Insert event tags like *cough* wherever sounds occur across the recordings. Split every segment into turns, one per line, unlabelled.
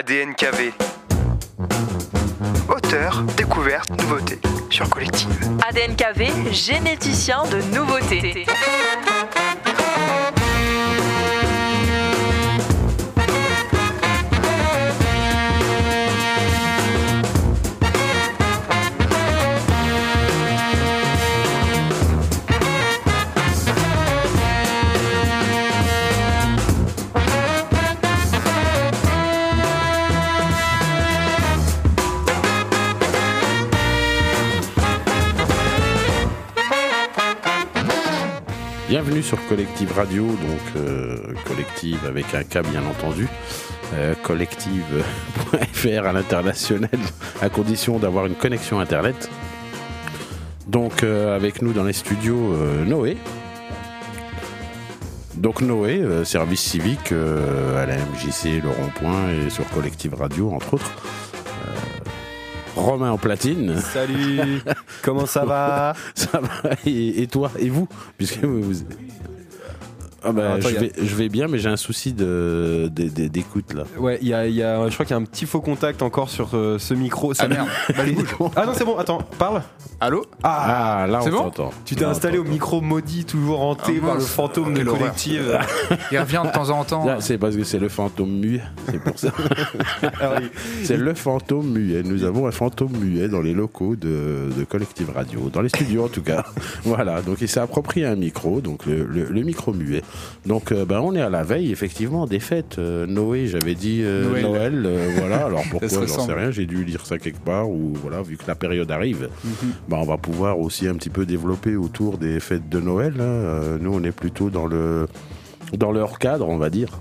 ADNKV. Auteur, découverte, nouveauté sur Collective.
ADNKV, généticien de nouveautés.
Bienvenue sur Collective Radio, donc euh, Collective avec un K bien entendu, euh, collective.fr à l'international à condition d'avoir une connexion internet. Donc euh, avec nous dans les studios Noé. Donc Noé, service civique à la MJC, le rond-point et sur Collective Radio entre autres. Romain en platine.
Salut, comment ça va? *laughs*
Ça va. Et, et toi? Et vous? Puisque vous, vous- Ah bah,
attends,
je,
a-
vais, je vais bien mais j'ai un souci de de- de- d'écoute là.
Ouais, il y a, il y a- je crois qu'il y a un petit faux contact encore sur euh, ce micro. Ça-
Ah merde, bah. *laughs*
Ah non, c'est bon, attends, parle.
Allô
Ah,
Ah là on
bon
t'entend.
tu t'es installé au micro maudit, toujours hanté
Ah,
par le fantôme de collective.
Il revient de temps en temps.
C'est parce que c'est le fantôme muet, c'est pour ça. *laughs*
Il-
C'est le fantôme muet. Nous avons un fantôme muet dans les locaux de, de Collective Radio, dans les studios en tout cas. *laughs* Voilà, donc il s'est approprié un micro, donc le, le- le micro muet. Donc euh, ben, on est à la veille effectivement des fêtes. Euh, Noé, j'avais dit euh,
Noël.
Noël, voilà. Alors *laughs* pourquoi j'en sais rien, j'ai dû lire ça quelque part ou voilà, vu que la période arrive, ben, on va pouvoir aussi un petit peu développer autour des fêtes de Noël. hein. Nous on est plutôt dans le dans leur cadre, on va dire.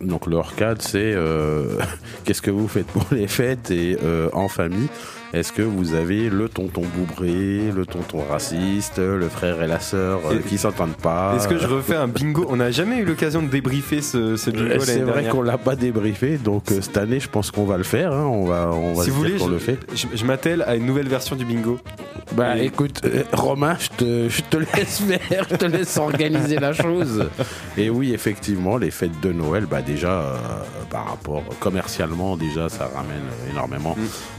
Donc le hors-cadre, c'est euh, *laughs* qu'est-ce que vous faites pour les fêtes et euh, en famille? Est-ce que vous avez le tonton boubré, le tonton raciste, le frère et la sœur euh, qui s'entendent pas?
Est-ce que je refais un bingo? On n'a jamais eu l'occasion de débriefer ce, ce bingo l'année
C'est vrai qu'on l'a pas débriefé, donc cette année, je pense qu'on va le faire. hein. On va, on va
Si vous voulez, je,
le fait.
je- je m'attelle à une nouvelle version du bingo.
Bah
Et-
écoute, Romain, je te, je te laisse *laughs* faire, je te laisse organiser la chose. *laughs* Et oui, effectivement, les fêtes de Noël, bah déjà, euh, par rapport commercialement, déjà, ça ramène énormément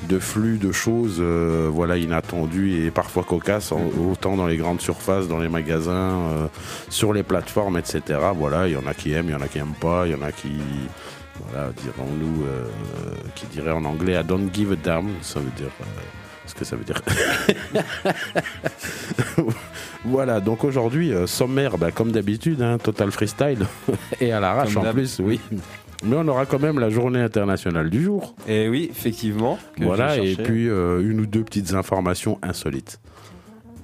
de flux de choses, euh, voilà, inattendues et parfois cocasses, autant dans les grandes surfaces, dans les magasins, euh, sur les plateformes, etc. Voilà, il y en a qui aiment, il y en a qui aiment pas, il y en a qui voilà, dirons-nous, euh, qui dirait en anglais I don't give a damn, ça veut dire euh, ce que ça veut dire. *laughs* voilà, donc aujourd'hui, euh, sommaire, bah, comme d'habitude, hein, total freestyle *laughs* et à l'arrache en plus, oui. Mais on aura quand même la journée internationale du jour.
Et oui, effectivement.
Voilà, et puis euh, une ou deux petites informations insolites.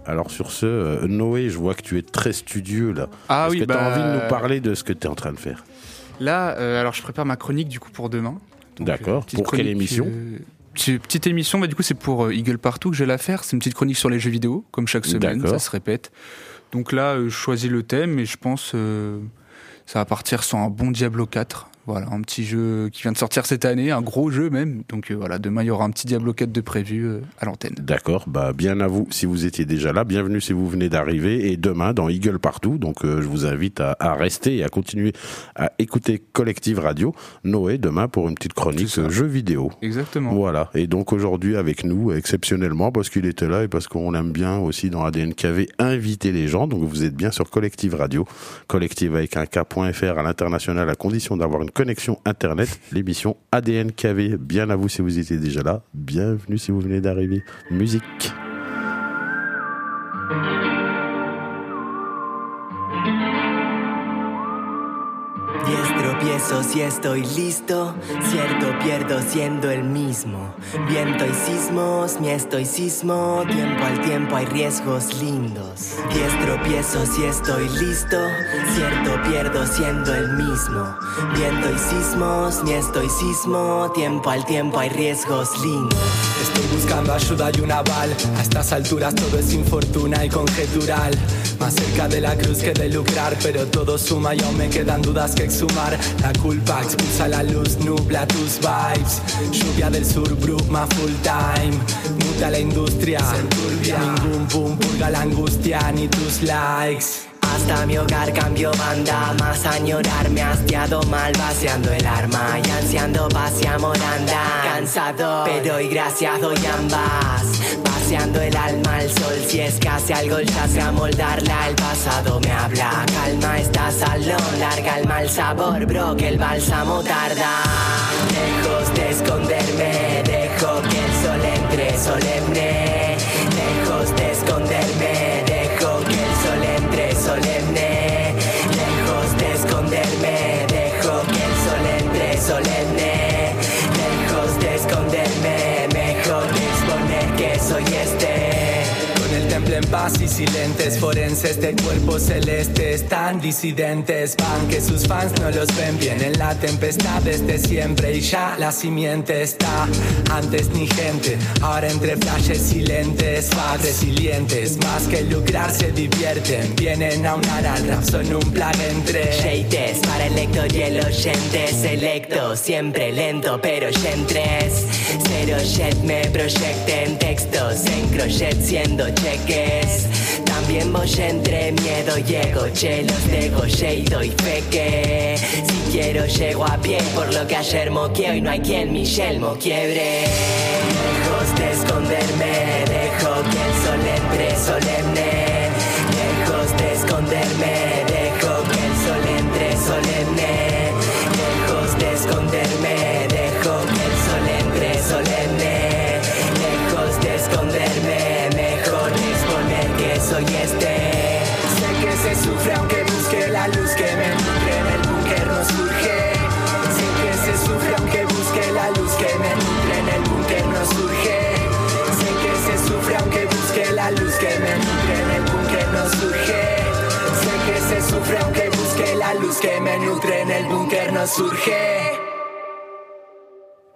Alors sur ce, euh, Noé, je vois que tu es très studieux là.
Ah
Est-ce
oui,
que tu as
bah,
envie de nous parler de ce que tu es en train de faire?
Là, euh, alors je prépare ma chronique du coup pour demain.
D'accord. Pour quelle émission?
Petite émission, bah, du coup c'est pour euh, Eagle Partout que je vais la faire. C'est une petite chronique sur les jeux vidéo, comme chaque semaine, ça se répète. Donc là, euh, je choisis le thème et je pense euh, ça va partir sur un bon Diablo 4. Voilà, un petit jeu qui vient de sortir cette année, un gros jeu même. Donc euh, voilà, demain il y aura un petit Diablo 4 de prévu euh, à l'antenne.
D'accord, bah bien à vous si vous étiez déjà là, bienvenue si vous venez d'arriver et demain dans Eagle Partout, donc euh, je vous invite à, à rester et à continuer à écouter Collective Radio, Noé demain pour une petite chronique jeux vidéo.
Exactement.
Voilà, et donc aujourd'hui avec nous, exceptionnellement, parce qu'il était là et parce qu'on aime bien aussi dans ADNKV inviter les gens, donc vous êtes bien sur Collective Radio, collective avec un K.fr à l'international à condition d'avoir une connexion Internet, l'émission ADNKV, bien à vous si vous étiez déjà là, bienvenue si vous venez d'arriver, musique.
Y estoy listo, cierto pierdo siendo el mismo. Viento y sismos, mi estoicismo, tiempo al tiempo hay riesgos lindos. Diez tropiezos y estoy listo, cierto pierdo siendo el mismo. Viento y sismos, mi estoicismo, tiempo al tiempo hay riesgos lindos.
Estoy buscando ayuda y un aval. A estas alturas todo es infortuna y conjetural. Más cerca de la cruz que de lucrar, pero todo suma y aún me quedan dudas que exhumar. La culpa expulsa la luz, nubla tus vibes. Lluvia del sur, bruma full time. Muta la industria, ningún boom purga la angustia ni tus likes.
Hasta mi hogar cambio banda. Más añorarme hastiado mal vaciando el arma y ansiando paz y amor anda. Cansado, pero doy gracias doy ambas. Paseando el alma al sol, si es casi algo ya se amoldarla. El pasado me habla, calma esta salón, larga el mal sabor, bro, que el bálsamo tarda. Lejos de esconderme, dejo que el sol entre solemne. Lejos de esconderme,
en paz y silentes. Forenses de cuerpos celestes tan disidentes. Van que sus fans no los ven. Bien en la tempestad desde siempre y ya la simiente está. Antes ni gente ahora entre flashes silentes va resilientes más que lucrar se divierten. Vienen a unar al rap son un plan entre
Shades para el lector y el oyente. Selecto, siempre lento pero yentres. Cero shit me proyecten textos en crochet siendo También voy entre miedo y ego, che, los y doy fe que si quiero llego a pie, por lo que ayer moqueo y no hay quien mi yelmo quiebre. Lejos de esconderme, dejo que el sol entre solemne. Busque la luz que me nutre en el búnker no surge.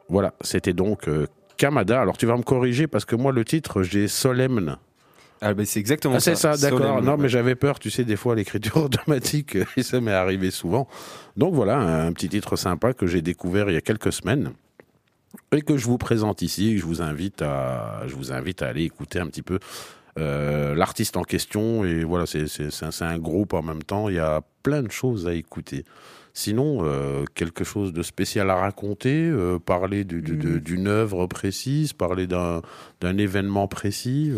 Voilà, c'était donc euh, Kamada. Alors tu vas me corriger parce que moi le titre j'ai Solemne.
Ah, bah, c'est exactement
Ah, c'est ça, d'accord.
Solemn,
Non, mais j'avais peur, tu sais, des fois l'écriture *laughs* automatique, et ça m'est arrivé souvent. Donc voilà, un petit titre sympa que j'ai découvert il y a quelques semaines et que je vous présente ici. Je vous invite à, je vous invite à aller écouter un petit peu euh, l'artiste en question. Et voilà, c'est un, un groupe en même temps. Il y a plein de choses à écouter. Sinon, euh, quelque chose de spécial à raconter, euh, parler du- du- de- d'une œuvre précise, parler d'un d'un événement précis.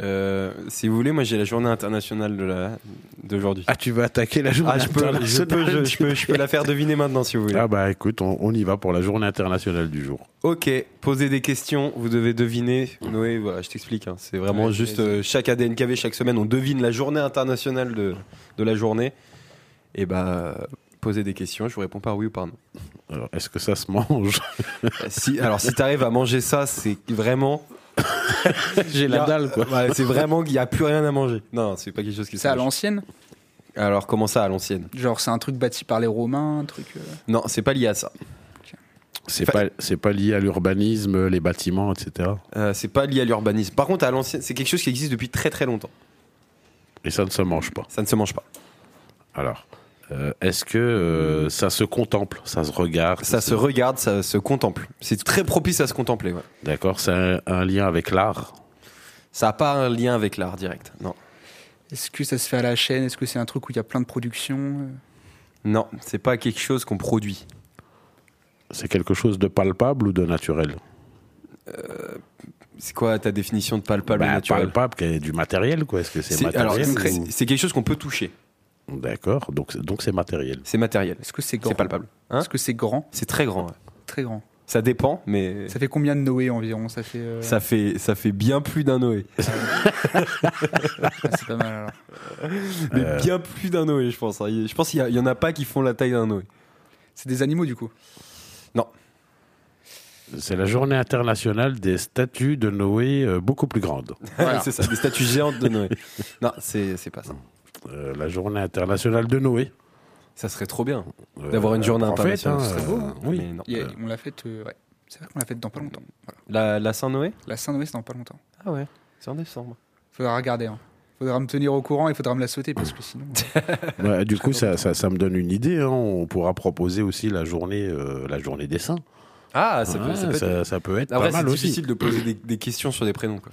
Euh.
Si vous voulez, moi j'ai la journée internationale de la d'aujourd'hui.
Ah, tu veux attaquer la journée
Ah, je peux, je,
internationale
peux, je, je peux, je peux la faire deviner maintenant si vous voulez.
Ah bah écoute, on, on y va pour la journée internationale du jour.
Ok, posez des questions, vous devez deviner. Noé, voilà, je t'explique. hein. C'est vraiment
Ouais,
juste euh, chaque ADNKV, chaque semaine, on devine la journée internationale de, de la journée. Et bah, posez des questions, je vous réponds par oui ou par non.
Alors, est-ce que ça se mange?
Si, alors, si t'arrives à manger ça, c'est vraiment.
J'ai la dalle quoi.
Ouais, c'est vraiment qu'il n'y a plus rien à manger. Non, c'est pas quelque chose qui se
C'est à l'ancienne
Alors, comment ça à l'ancienne?
Genre, c'est un truc bâti par les Romains, un truc. euh,
Non, c'est pas lié à ça.
C'est pas, c'est pas lié à l'urbanisme, les bâtiments, etc.
Euh, c'est pas lié à l'urbanisme. Par contre, à l'ancienne, c'est quelque chose qui existe depuis très très longtemps.
Et ça ne se mange pas.
Ça ne se mange pas.
Alors, euh, est-ce que euh, ça se contemple, ça se regarde?
Ça se regarde, ça se contemple. C'est très propice à se contempler. ouais.
D'accord, c'est un, un lien avec l'art?
Ça n'a pas un lien avec l'art direct. Non.
Est-ce que ça se fait à la chaîne? Est-ce que c'est un truc où il y a plein de productions? Euh
Non, c'est pas quelque chose qu'on produit.
C'est quelque chose de palpable ou de naturel?
C'est quoi ta définition de palpable
Bah,
naturel?
Palpable, qu'il y ait du matériel, quoi. Est-ce que c'est matériel
c'est-
ou-
c'est quelque chose qu'on peut toucher.
D'accord, donc c'est- donc c'est matériel.
C'est matériel.
Est-ce que c'est grand
C'est palpable. Hein
Est-ce que c'est grand
c'est très grand. ouais.
Très grand.
Ça dépend, mais
Ça fait combien de Noé environ? Ça fait. euh,
ça fait ça fait bien plus d'un Noé.
ah, c'est pas mal alors.
Mais
Euh.
bien plus d'un Noé, je pense. hein. Je pense qu'il y, a- il y en a pas qui font la taille d'un Noé.
C'est des animaux du coup?
C'est la journée internationale des statues de Noé euh, beaucoup plus grandes.
Voilà.
c'est ça, des statues géantes de Noé. *laughs* Non, c'est c'est pas ça.
Euh, la journée internationale de Noé.
Ça serait trop bien.
Euh,
D'avoir une journée
en fait,
internationale,
hein,
ce serait beau,
euh, oui.
Mais non.
Il y a- on l'a faite. euh, ouais. C'est vrai qu'on l'a faite dans pas longtemps. Voilà.
la, la Saint-Noé?
La Saint-Noé, c'est dans pas longtemps.
Ah ouais, c'est en décembre.
Faudra regarder. Hein. Faudra me tenir au courant. Il faudra me la sauter parce que sinon. *laughs*
Ouais, du coup, ça, ça, ça me donne une idée. hein. On pourra proposer aussi la journée, euh, la journée des saints.
Ah, ça peut,
Ouais,
ça peut être
ça, peut être
Après,
pas
c'est
mal aussi.
difficile de poser des, des questions sur des prénoms. Quoi.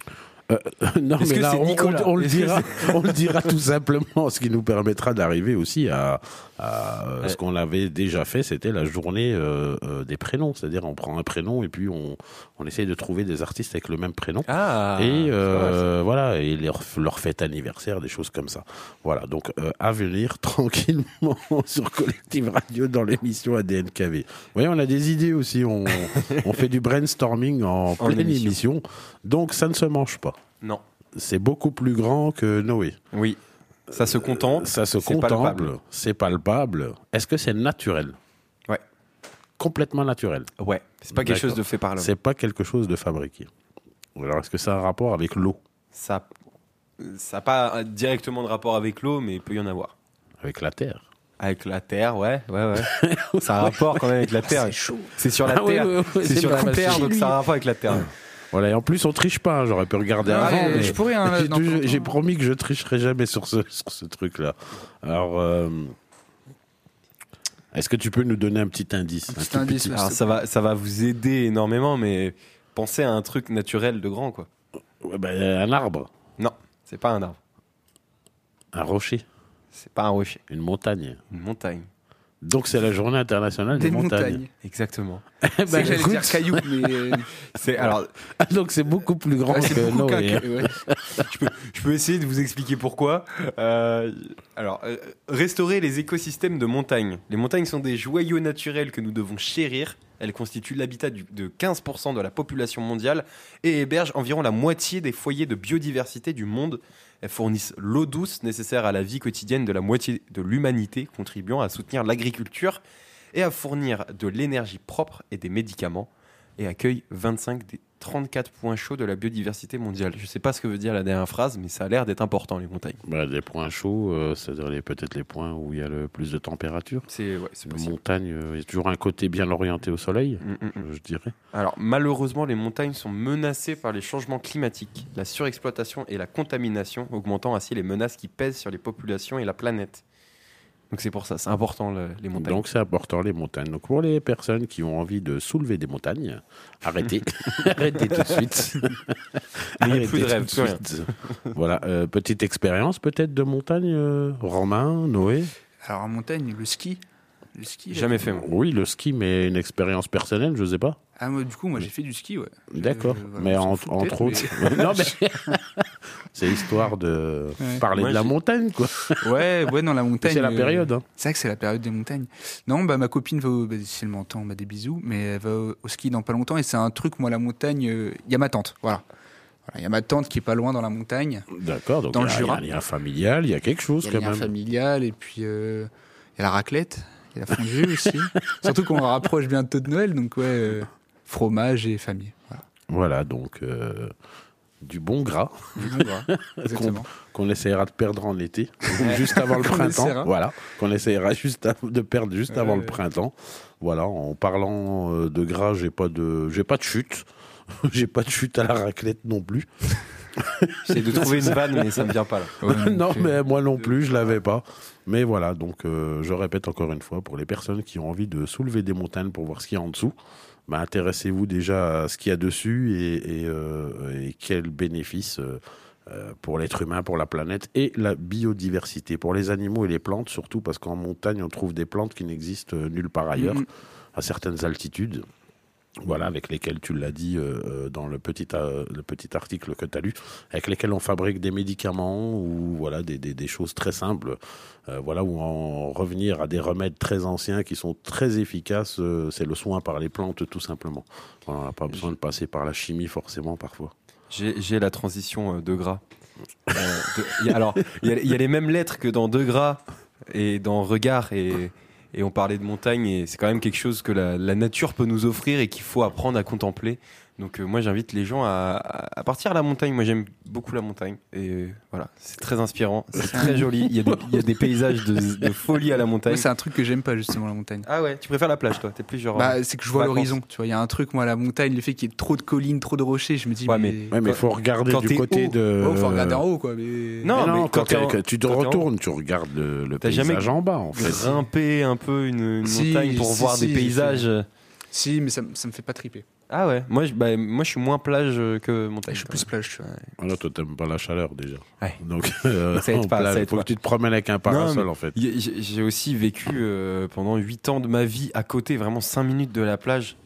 Euh, *laughs* non, mais là, on,
Nicolas
on- on le dira, on le dira tout simplement, ce qui nous permettra d'arriver aussi à, à, euh,
Ouais.
ce qu'on avait déjà fait, c'était la journée euh, euh, des prénoms, c'est-à-dire on prend un prénom et puis on, on essaye de trouver des artistes avec le même prénom.
Ah
et euh, voilà, et leur, leur fête anniversaire, des choses comme ça. Voilà, donc euh, à venir *laughs* tranquillement sur Collective Radio dans l'émission ADNKV. Vous voyez, on a des idées aussi, on, *laughs* on fait du brainstorming en, pleine
émission.
émission, donc ça ne se mange pas.
Non.
C'est beaucoup plus grand que Noé.
Oui. Ça se contente.
Ça se contemple, c'est palpable. Est-ce que c'est naturel?
Ouais.
Complètement naturel.
Ouais. C'est pas quelque chose de fait par l'homme.
C'est pas quelque chose de fabriqué. Alors est-ce que ça a un rapport avec l'eau?
Ça ça n'a pas directement de rapport avec l'eau, mais il peut y en avoir.
Avec la terre
Avec la terre, ouais, ouais, ouais. *laughs* ça a un rapport quand même avec la terre. C'est sur la
Ah
terre.
oui, oui,
c'est
c'est
sur la terre, donc ça a un rapport avec la terre.
Voilà, et en plus on triche pas, hein, j'aurais pu regarder
Ah,
avant.
mais je pourrais, hein,
j'ai promis que je tricherai jamais sur ce, sur ce truc-là. Alors, euh, est-ce que tu peux nous donner un petit indice
Un petit indice.
Alors ça va, ça va vous aider énormément, mais pensez à un truc naturel de grand, quoi.
Ouais, ben, Un arbre,
Non, c'est pas un arbre.
un rocher,
C'est pas un rocher.
une montagne.
Une montagne.
Donc c'est la journée internationale des,
Des
montagnes.
montagnes.
Exactement. *laughs*
C'est
ben,
que j'allais dire caillou, *laughs* mais.
C'est alors,
ah, donc c'est beaucoup plus grand
Ouais, c'est
que Noé. hein.
ouais. *laughs*
je peux essayer de vous expliquer pourquoi. Euh, alors, euh, restaurer les écosystèmes de montagnes. Les montagnes sont des joyaux naturels que nous devons chérir. Elles constituent l'habitat du- de 15% de la population mondiale et hébergent environ la moitié des foyers de biodiversité du monde. Elles fournissent l'eau douce nécessaire à la vie quotidienne de la moitié de l'humanité, contribuant à soutenir l'agriculture et à fournir de l'énergie propre et des médicaments, et accueillent 25 des 34 points chauds de la biodiversité mondiale. Je sais pas ce que veut dire la dernière phrase, mais ça a l'air d'être important, les montagnes.
Bah, les points chauds, euh, c'est-à-dire les- peut-être les points où il y a le plus de température.
C'est ouais,
La montagne, euh, il y a toujours un côté bien orienté au soleil,
Mm, mm, mm.
je dirais.
Alors, malheureusement, les montagnes sont menacées par les changements climatiques, la surexploitation et la contamination, augmentant ainsi les menaces qui pèsent sur les populations et la planète. Donc c'est pour ça, c'est important le- les montagnes.
Donc c'est important les montagnes. Donc pour les personnes qui ont envie de soulever des montagnes, arrêtez, *laughs* arrêtez tout de suite. *laughs*
Plus de
Arrêtez
rêve,
tout de
plus
suite. Voilà, euh, petite expérience peut-être de montagne, euh, Romain, Noé?
Alors en montagne, le ski. Le ski.
Jamais fait, moi.
Oui, le ski, mais une expérience personnelle, je sais pas.
Ah, moi, du coup, moi, j'ai fait du ski, ouais.
D'accord,
voilà,
mais en- entre autres. *laughs* non mais c'est histoire de
Ouais.
parler
Moi,
de la montagne quoi.
Ouais, ouais, dans la *laughs* montagne.
C'est la
euh,
période. hein.
C'est vrai que c'est la période des montagnes. Non, bah ma copine va au, bah, si elle m'entend, bah, des bisous, mais elle va au, au ski dans pas longtemps et c'est un truc, moi, la montagne, euh, il y a ma tante, voilà. Voilà, Il y a ma tante qui est pas loin dans la montagne.
D'accord, donc
Dans
il
le
y, a- il y a un lien familial, il y a quelque chose
Il y a
quand
le lien
même.
familial et puis euh, il y a la raclette, il y a la fondue aussi. *laughs* Surtout qu'on rapproche bientôt de Noël, donc ouais, euh, fromage et famille. Voilà.
Voilà, donc euh, du bon gras *laughs* qu'on essaiera de perdre en été, *laughs* juste avant le *laughs* printemps.
essaiera.
Voilà, qu'on essaiera juste à- de perdre juste avant le printemps. Voilà, en parlant euh, de gras, j'ai pas de, j'ai pas de chute. j'ai pas de chute à la raclette non plus.
J'essaie de trouver une vanne, mais ça me vient pas là.
Ouais,
non, mais moi non plus, je l'avais pas. Mais voilà, donc euh, je répète encore une fois, pour les personnes qui ont envie de soulever des montagnes pour voir ce qu'il y a en dessous, bah, intéressez-vous déjà à ce qu'il y a dessus et, et, euh, et quels bénéfices euh, euh, pour l'être humain, pour la planète et la biodiversité, pour les animaux et les plantes surtout, parce qu'en montagne, on trouve des plantes qui n'existent nulle part ailleurs, à certaines altitudes. Voilà, avec lesquelles tu l'as dit euh, euh, dans le petit, euh, le petit article que tu as lu, avec lesquels on fabrique des médicaments ou voilà des, des, choses très simples. Voilà, ou en revenir à des remèdes très anciens qui sont très efficaces, c'est le soin par les plantes tout simplement. On n'a pas besoin de passer par la chimie forcément parfois.
J'ai la transition de gras. Alors, il y a les mêmes lettres que dans De Gras et dans Regard, et, et on parlait de montagne, et c'est quand même quelque chose que la, nature peut nous offrir et qu'il faut apprendre à contempler. Donc, euh, moi, j'invite les gens à, à- à partir à la montagne. Moi, j'aime beaucoup la montagne, et euh, voilà, c'est très inspirant, c'est *laughs* très joli. Il y, a des, il y a des paysages de, de folie à la montagne.
C'est un truc que j'aime pas justement la montagne.
Ah ouais, tu préfères la plage, toi? T'es plus genre.
Bah, c'est que je vois l'horizon. Tu vois, il y a un truc, moi, la montagne, le fait qu'il y ait trop de collines, trop de rochers, je me dis,
Ouais,
mais.
Ouais, mais il faut regarder
quand
du côté
haut,
de.
Oh, faut regarder en haut, quoi. Mais...
Non,
Mais
quand
tu te
quand t'es en-
retournes, tu regardes le, le
T'as jamais
paysage en bas en fait.
grimper un peu une, une
Si,
montagne pour
si,
voir
si,
des paysages.
Si, mais ça, ça me fait pas triper.
Ah ouais. Moi, je, bah, moi, je suis moins plage euh, que montagne.
Je suis plus plage, tu vois.
Alors, toi, t'aimes pas la chaleur déjà.
Ouais.
Donc, *laughs* euh,
Ça aide
en
pas,
plage,
ça aide
faut
pas.
que tu te promènes avec un parasol
mais
en fait.
J'ai aussi vécu euh, pendant 8 ans de ma vie à côté, vraiment 5 minutes de la plage.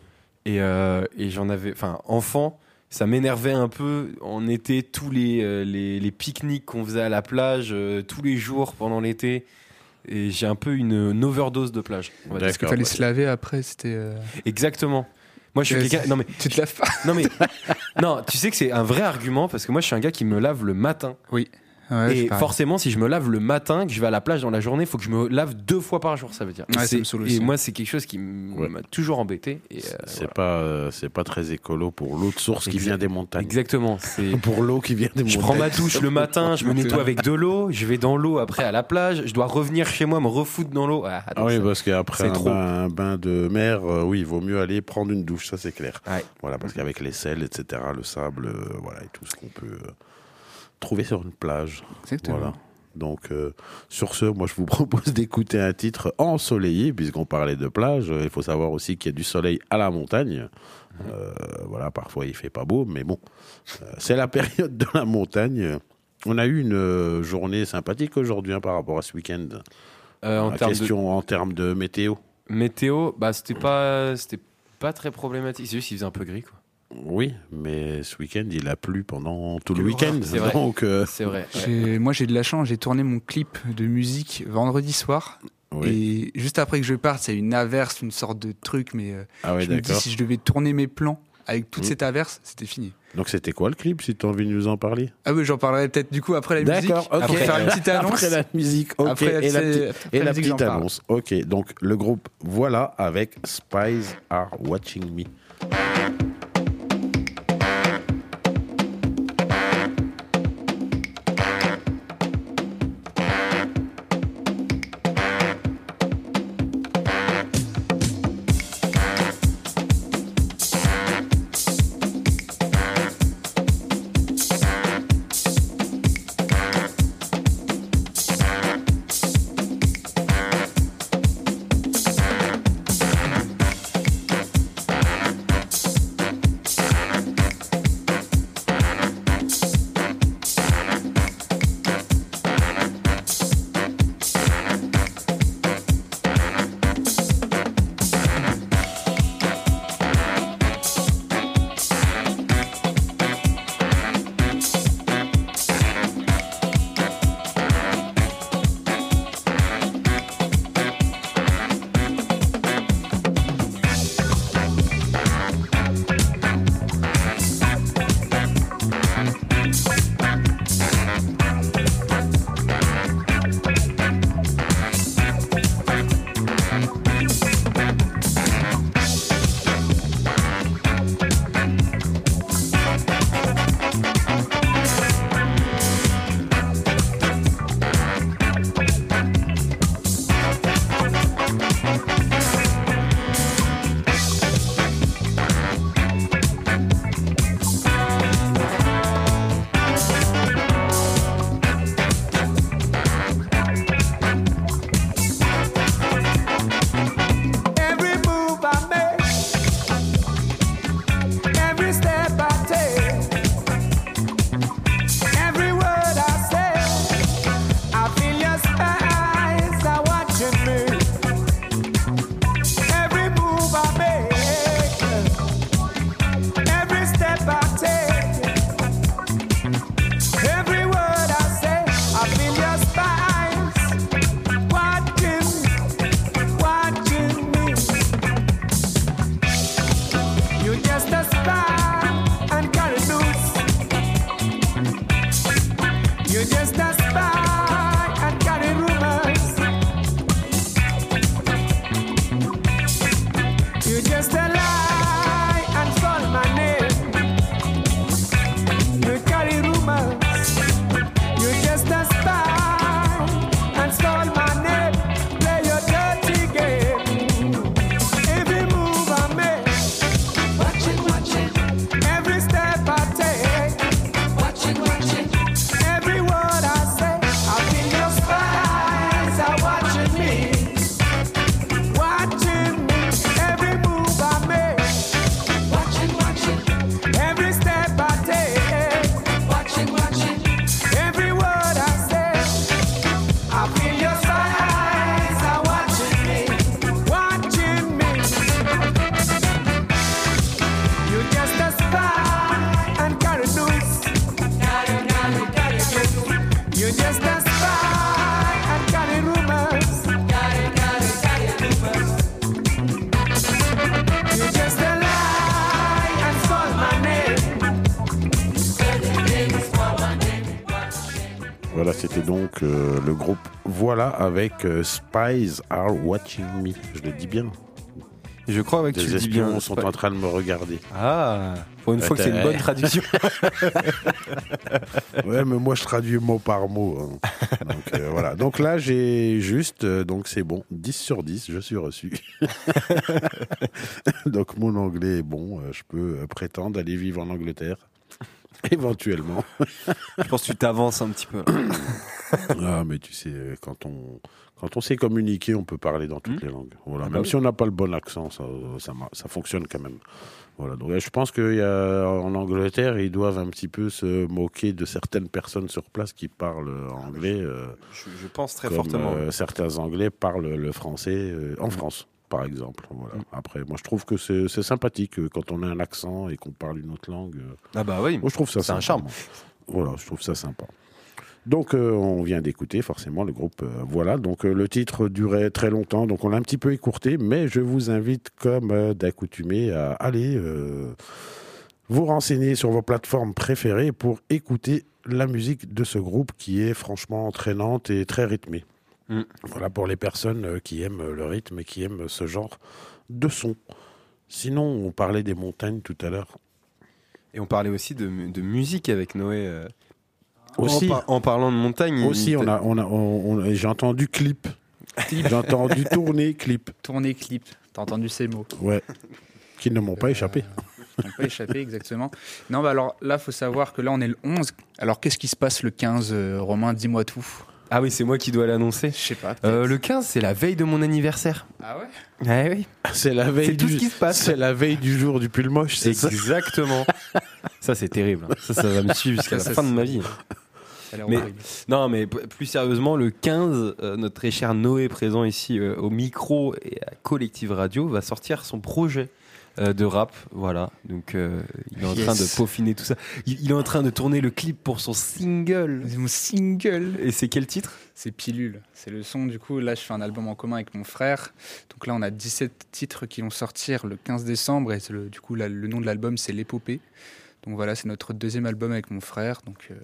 Et, euh, et j'en avais. Enfin, enfant, ça m'énervait un peu. On était tous les, les, les pique-niques qu'on faisait à la plage, euh, tous les jours pendant l'été. Et j'ai un peu une, une overdose de plage.
Parce que
D'accord,
fallait se laver après, c'était. euh,
Exactement. Moi, je suis quelqu'un. Non, mais
Tu te laves pas.
Non mais *laughs* non, tu sais que c'est un vrai argument parce que moi je suis un gars qui me lave le matin
Ouais,
et forcément si je me lave le matin que je vais à la plage dans la journée, il faut que je me lave deux fois par jour, ça veut dire.
Ouais, ça
et
aussi.
moi c'est quelque chose qui m'a toujours embêté et euh,
C'est
voilà.
pas, euh, c'est pas très écolo pour l'eau de source qui vient des montagnes.
Exactement, c'est *laughs*
Pour l'eau qui vient des montagnes.
je prends ma douche le matin, je me *laughs* nettoie avec de l'eau, je vais dans l'eau après à la plage, je dois revenir chez moi me refoutre dans l'eau. Ah,
Ah oui,
ça-
parce qu'après un un bain de mer, euh, oui, il vaut mieux aller prendre une douche, ça c'est clair.
Ouais.
Voilà, parce qu'avec les sels, etc., le sable, euh, voilà, et tout ce qu'on peut euh, trouver sur une plage.
Exactement.
Voilà. Donc, euh, sur ce, moi, je vous *laughs* propose d'écouter un titre ensoleillé, puisqu'on parlait de plage. Il faut savoir aussi qu'il y a du soleil à la montagne. Euh, voilà, parfois il fait pas beau, mais bon, Euh, c'est la *laughs* période de la montagne. On a eu une journée sympathique aujourd'hui hein, par rapport à ce week-end.
En
La
termes de
question en termes de météo.
météo, bah c'était pas c'était pas très problématique, c'est juste qu'il faisait un peu gris quoi.
Oui, mais ce week-end, il a plu pendant tout le week-end.
c'est vrai.
Donc, euh,
C'est vrai. ouais.
Moi, j'ai de la chance. J'ai tourné mon clip de musique vendredi soir.
oui.
Et juste après que je parte, a une averse, une sorte de truc. Mais euh,
Ah ouais,
je me dis, si je devais tourner mes plans avec toute
Mm.
cette averse, c'était fini.
Donc, c'était quoi le clip, si tu as envie de nous en parler?
Ah oui, j'en parlerai peut-être du coup après la musique.
D'accord, ok.
Après faire une petite annonce.
Après la musique, ok.
Après la
et la,
petite-
petite-
après
et
la
la
musique,
petite
j'en parle.
annonce. Ok, donc le groupe Voilà avec Spies Are Watching Me. Voilà, c'était donc euh, le groupe Voilà avec euh, Spies Are Watching Me. Je le dis bien.
Je crois ouais, que tu
Les
le dis bien.
espions sont en train de me regarder.
Ah, pour une fois que c'est une bonne traduction. *laughs*
Ouais, mais moi je traduis mot par mot. hein. Donc euh, voilà. Donc là j'ai juste, donc c'est bon, 10 sur 10, je suis reçu. *laughs* donc mon anglais est bon, je peux prétendre aller vivre en Angleterre. *laughs* Éventuellement. *laughs*
Je pense que tu t'avances un petit peu. *coughs*
Ah, mais tu sais, quand on, quand on sait communiquer, on peut parler dans toutes
Hmm.
les langues. Voilà.
Ah bah
même
oui.
si on n'a pas le bon accent, ça, ça, fonctionne quand même. Voilà. Donc, euh, je pense qu'en Angleterre, ils doivent un petit peu se moquer de certaines personnes sur place qui parlent anglais. euh,
Je, je pense très
comme,
fortement.
euh, certains Anglais parlent le français euh, en France, par exemple. Voilà. Après, moi, je trouve que c'est sympathique euh, quand on a un accent et qu'on parle une autre langue. euh,
Ah bah oui.
moi, je trouve ça
C'est un charme.
Voilà, je trouve ça sympa. Donc, euh, on vient d'écouter forcément le groupe. euh, voilà, donc euh, le titre durait très longtemps, donc on l'a un petit peu écourté, mais je vous invite, comme d'accoutumé, à aller vous renseigner sur vos plateformes préférées pour écouter la musique de ce groupe qui est franchement entraînante et très rythmée.
Mm.
Voilà pour les personnes euh, qui aiment le rythme et qui aiment ce genre de son. Sinon, on parlait des montagnes tout à l'heure.
Et on parlait aussi de, mu- de musique avec Noé. euh,
Aussi,
En, par- en parlant de montagne.
Aussi, on a, on a, on- on- j'ai entendu clip. J'ai entendu tourner clip. *laughs*
Tourner clip. T'as entendu ces mots
Ouais. Qui ne m'ont pas échappé.
On peut échapper, exactement. Non, bah alors là, faut savoir que là, on est le 11. Alors, qu'est-ce qui se passe le 15, euh, Romain? Dis-moi tout.
Ah oui, c'est moi qui dois l'annoncer.
Je sais pas.
Euh, le 15, c'est la veille de mon anniversaire.
Ah ouais?
Ah oui.
C'est la veille
C'est tout
du,
ce qui se passe.
C'est la veille du jour du pull moche, c'est ça?
Exactement. *laughs* ça, c'est terrible. hein. Ça, ça va me suivre jusqu'à la fin de ma vie. Mais-
horrible.
Non, mais plus sérieusement, le 15, euh, notre très cher Noé, présent ici euh, au micro et à Collective Radio, va sortir son projet euh, de rap. Voilà. Donc, euh, il est en
Yes.
train de peaufiner tout ça. Il, il est en train de tourner le clip pour son single.
Mon single.
Et c'est quel titre?
C'est Pilule. C'est le son. Du coup, là, je fais un album en commun avec mon frère. Donc là, on a 17 titres qui vont sortir le 15 décembre. Et le, du coup, là, le nom de l'album, c'est L'Épopée. Donc voilà, c'est notre deuxième album avec mon frère. Donc euh,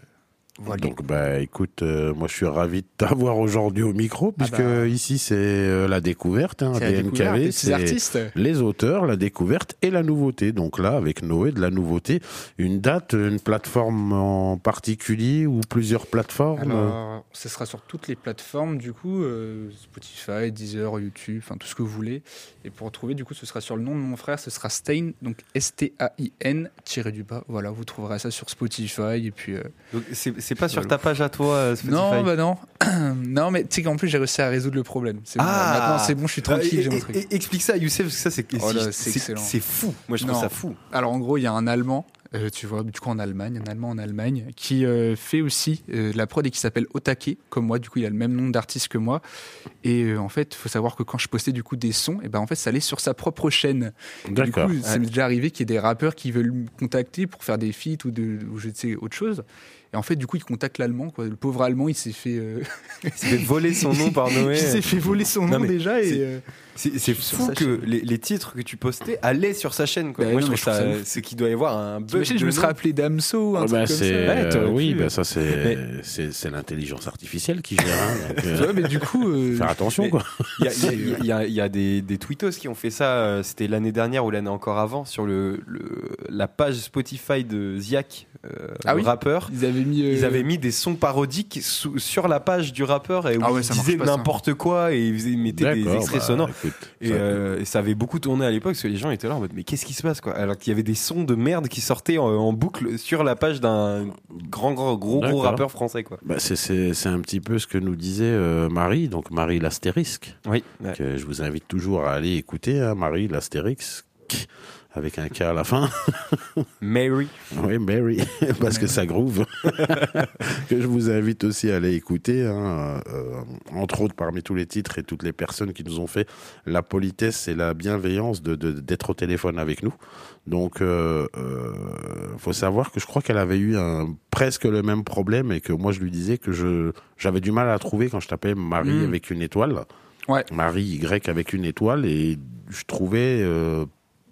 voilà.
Donc, bah, écoute, euh, moi, je suis ravi de t'avoir aujourd'hui au micro, puisque
bah.
ici, c'est euh, la découverte, hein,
c'est la découverte
DNKV,
des petits
c'est
artistes.
les auteurs, la découverte et la nouveauté. Donc là, avec Noé, de la nouveauté, une date, une plateforme en particulier ou plusieurs plateformes?
Alors, ce sera sur toutes les plateformes, du coup, euh, Spotify, Deezer, YouTube, enfin tout ce que vous voulez. Et pour retrouver, du coup, ce sera sur le nom de mon frère, ce sera Stain, donc S-T-A-I-N, tiré du bas. Voilà, vous trouverez ça sur Spotify. Et puis, euh,
Donc, c'est c'est pas sur ta page à toi, euh, Spotify
Non, bah non. *clears throat* non, mais tu sais qu'en plus, j'ai réussi à résoudre le problème. C'est bon,
Ah
maintenant, c'est bon, je suis tranquille,
Euh,
j'ai mon
et-
truc.
et- Explique ça à Youssef, parce que ça, c'est
Oh c'est
c'est-
excellent.
c'est fou. Moi, je trouve
Non.
ça fou.
Alors en gros, il y a un Allemand, euh, tu vois, du coup en Allemagne, un Allemand en Allemagne, qui euh, fait aussi euh, de la prod et qui s'appelle Otake, comme moi. Du coup, il a le même nom d'artiste que moi. Et euh, en fait, il faut savoir que quand je postais du coup des sons, et ben en fait, ça allait sur sa propre chaîne. Du
D'accord.
coup, ça m'est déjà arrivé qu'il y ait des rappeurs qui veulent me contacter pour faire des feats ou, de, ou je ne sais autre chose. Et en fait, du coup, il contacte l'allemand. Quoi. Le pauvre allemand, il s'est fait, euh,
Il s'est fait voler son *laughs* nom par Noé.
il s'est fait voler son
Non,
nom déjà. Et,
C'est fou que les, les titres que tu postais allaient sur sa chaîne. Quoi.
Bah
Moi,
non,
je
mais
trouve
je trouve
ça,
ça ouf.
c'est qu'il doit y avoir un bug.
je me serais appelé Damso, un truc
bah,
comme
c'est,
ça.
Ouais,
oui, bah, ça c'est, c'est, c'est l'intelligence artificielle qui gère. hein, donc, *laughs* euh,
Ouais, mais du coup, euh,
faire attention
Mais-
quoi.
Il y a, il y y y a des, des tweetos qui ont fait ça, euh, c'était l'année dernière ou l'année encore avant, sur le, le- la page Spotify de Ziak, euh,
Ah
le
oui
rappeur.
ils avaient mis. euh,
Ils avaient mis des sons parodiques sous- sur la page du rappeur et où
Ah ouais,
ils disaient n'importe quoi et ils mettaient des extraits
bah,
sonores.
Écoute,
Et,
ça-
euh, et ça avait beaucoup tourné à l'époque parce que les gens étaient là en mode mais qu'est-ce qui se passe quoi? Alors qu'il y avait des sons de merde qui sortaient en, en boucle sur la page d'un grand, grand gros gros rappeur français quoi.
Bah, c'est, c'est, c'est un petit peu ce que nous disait euh, Marie, donc Marie l'astérisque,
Oui.
que je vous invite toujours à aller écouter, hein, Marie l'astérix, avec un K à la fin. *laughs*
Mary.
Oui, Mary, *laughs* parce que ça groove. *laughs* que je vous invite aussi à aller écouter, hein, euh, entre autres parmi tous les titres et toutes les personnes qui nous ont fait la politesse et la bienveillance de, de- d'être au téléphone avec nous. Donc, euh, euh, faut savoir que je crois qu'elle avait eu un, presque le même problème et que moi je lui disais que je j'avais du mal à trouver quand je tapais Marie
Mm.
avec une étoile.
Ouais.
Marie Y avec une étoile et je trouvais euh,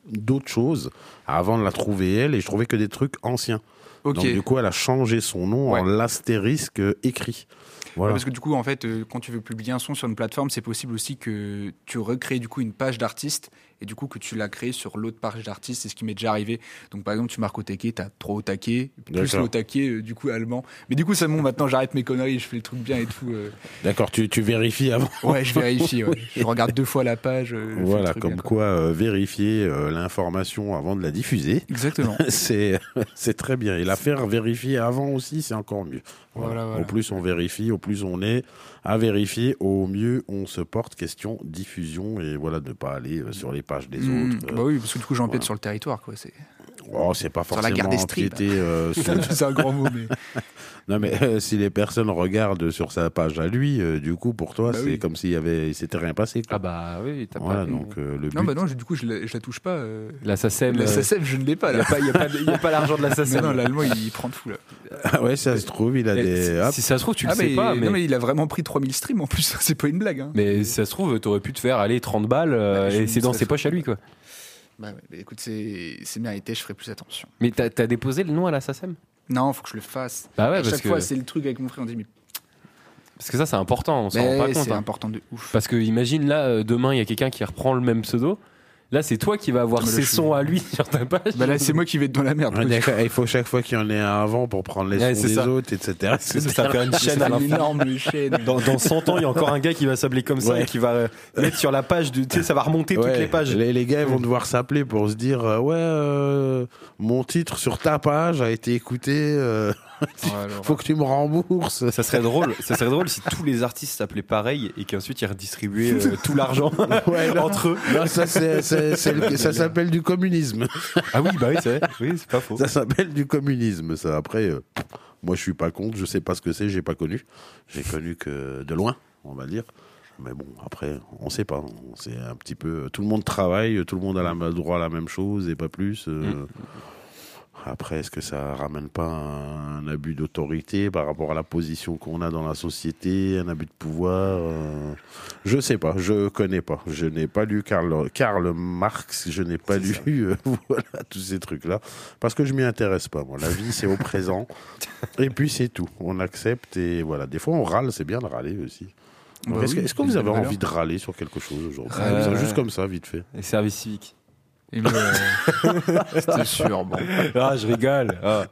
d'autres choses avant de la trouver elle, et je trouvais que des trucs anciens. Donc du coup, elle a changé son nom en l'astérisque écrit. Voilà.
Parce que du coup, en fait, euh, quand tu veux publier un son sur une plateforme, c'est possible aussi que tu recrées du coup une page d'artiste et du coup que tu l'as créé sur l'autre page d'artiste. C'est ce qui m'est déjà arrivé. Donc par exemple, tu marques au taquet, t'as trois au taquet, plus le au taquet, euh, du coup allemand. Mais du coup, c'est bon, maintenant j'arrête mes conneries, je fais le truc bien et tout. euh.
D'accord, tu, tu vérifies avant.
Ouais, je vérifie. ouais. *laughs* Je regarde deux fois la page. euh,
Voilà, comme
bien,
quoi euh, vérifier l'information avant de la diffuser.
Exactement. *laughs*
c'est c'est très bien. Et la faire vérifier avant aussi, c'est encore mieux. Voilà.
Voilà, voilà.
Au plus on vérifie, au plus on est à vérifier, au mieux on se porte question diffusion et voilà de ne pas aller euh, sur les pages des
Mmh,
autres.
bah oui, parce que du coup, j'empiète
voilà.
sur le territoire, quoi. C'est
Oh, c'est pas
Sur la
forcément
guerre des strips.
empiéter, euh, *laughs* sur-
c'est un grand mot, mais *laughs*
Non mais euh, si les personnes regardent sur sa page à lui, euh, du coup pour toi
Bah
c'est
oui.
comme s'il y avait, il s'était rien passé. Quoi.
Ah bah oui, t'as
voilà
pas.
donc euh, le but.
non, bah non, je- du coup, je la, je la touche pas. euh.
La SACEM.
La SACEM, je ne l'ai pas
Il n'y
là.
a pas, a l'argent de la *laughs* SACEM.
non, l'allemand, il prend de fou là.
Ah ouais ça se trouve il a
Et
des.
si-
hop.
Si ça se trouve, tu le
ah,
sais
mais,
pas. Mais,
Non, mais il a vraiment pris 3000 streams en plus, c'est pas une blague. Hein.
mais si ça se trouve, t'aurais pu te faire aller 30 balles euh,
Bah,
et c'est dans ses poches à lui, quoi.
Bah ouais, bah écoute, c'est mérité, je ferai plus attention.
Mais t'as as déposé le nom à la SACEM
Non, faut que je le fasse.
Bah ouais,
à
parce
chaque
que,
fois, c'est le truc avec mon frère, on dit, mais,
parce que ça, c'est important, on s'en rend pas compte.
c'est
hein.
important de ouf.
Parce que imagine là, euh, demain, il y a quelqu'un qui reprend le même pseudo. Là, c'est toi qui vas avoir ses sons à lui *laughs* sur ta page.
Bah là, c'est moi qui vais être dans la merde.
Ouais,
quoi.
d'accord, Il faut chaque fois qu'il y en ait un avant pour prendre les
Ouais,
sons des
ça.
autres, etc.
Ça, ça va faire une chaîne à
énorme chaîne.
Dans, dans 100 ans, il y a encore un gars qui va s'appeler comme ça
Ouais.
et qui va euh, mettre sur la page du. Tu sais, ça va remonter toutes les pages.
Les, les gars ils vont devoir s'appeler pour se dire euh, ouais euh, mon titre sur ta page a été écouté. euh, *laughs* faut que tu me rembourses.
Ça serait drôle. Ça serait drôle si tous les artistes s'appelaient pareil et qu'ensuite ils redistribuaient euh, tout l'argent *laughs*
Ouais, *laughs*
entre eux.
Non, ça c'est, c'est- c'est le- ça s'appelle du communisme.
Ah oui, bah oui, c'est vrai. Oui, c'est pas faux.
Ça s'appelle du communisme. Ça après, euh, moi je suis pas contre. Je sais pas ce que c'est. J'ai pas connu. J'ai connu que de loin, on va dire. Mais bon, après, on sait pas. C'est un petit peu. Tout le monde travaille. Tout le monde a la, le droit à la même chose et pas plus. euh. Après, est-ce que ça ramène pas un, abus d'autorité par rapport à la position qu'on a dans la société, un abus de pouvoir euh, Je sais pas, je connais pas. Je n'ai pas lu Karl, Karl Marx, je n'ai pas lu *laughs* euh, voilà, tous ces trucs-là, parce que je m'y intéresse pas. Moi, la vie, c'est au présent, *laughs* et puis c'est tout. On accepte et voilà. Des fois, on râle, c'est bien de râler aussi.
Bah
est-ce, que,
oui,
vous avez envie de râler sur quelque chose aujourd'hui?
Euh,
Juste comme ça, vite fait.
Les services civiques.
Mais, *laughs* euh, C'était sûr, bon.
Ah, je rigole. Ah.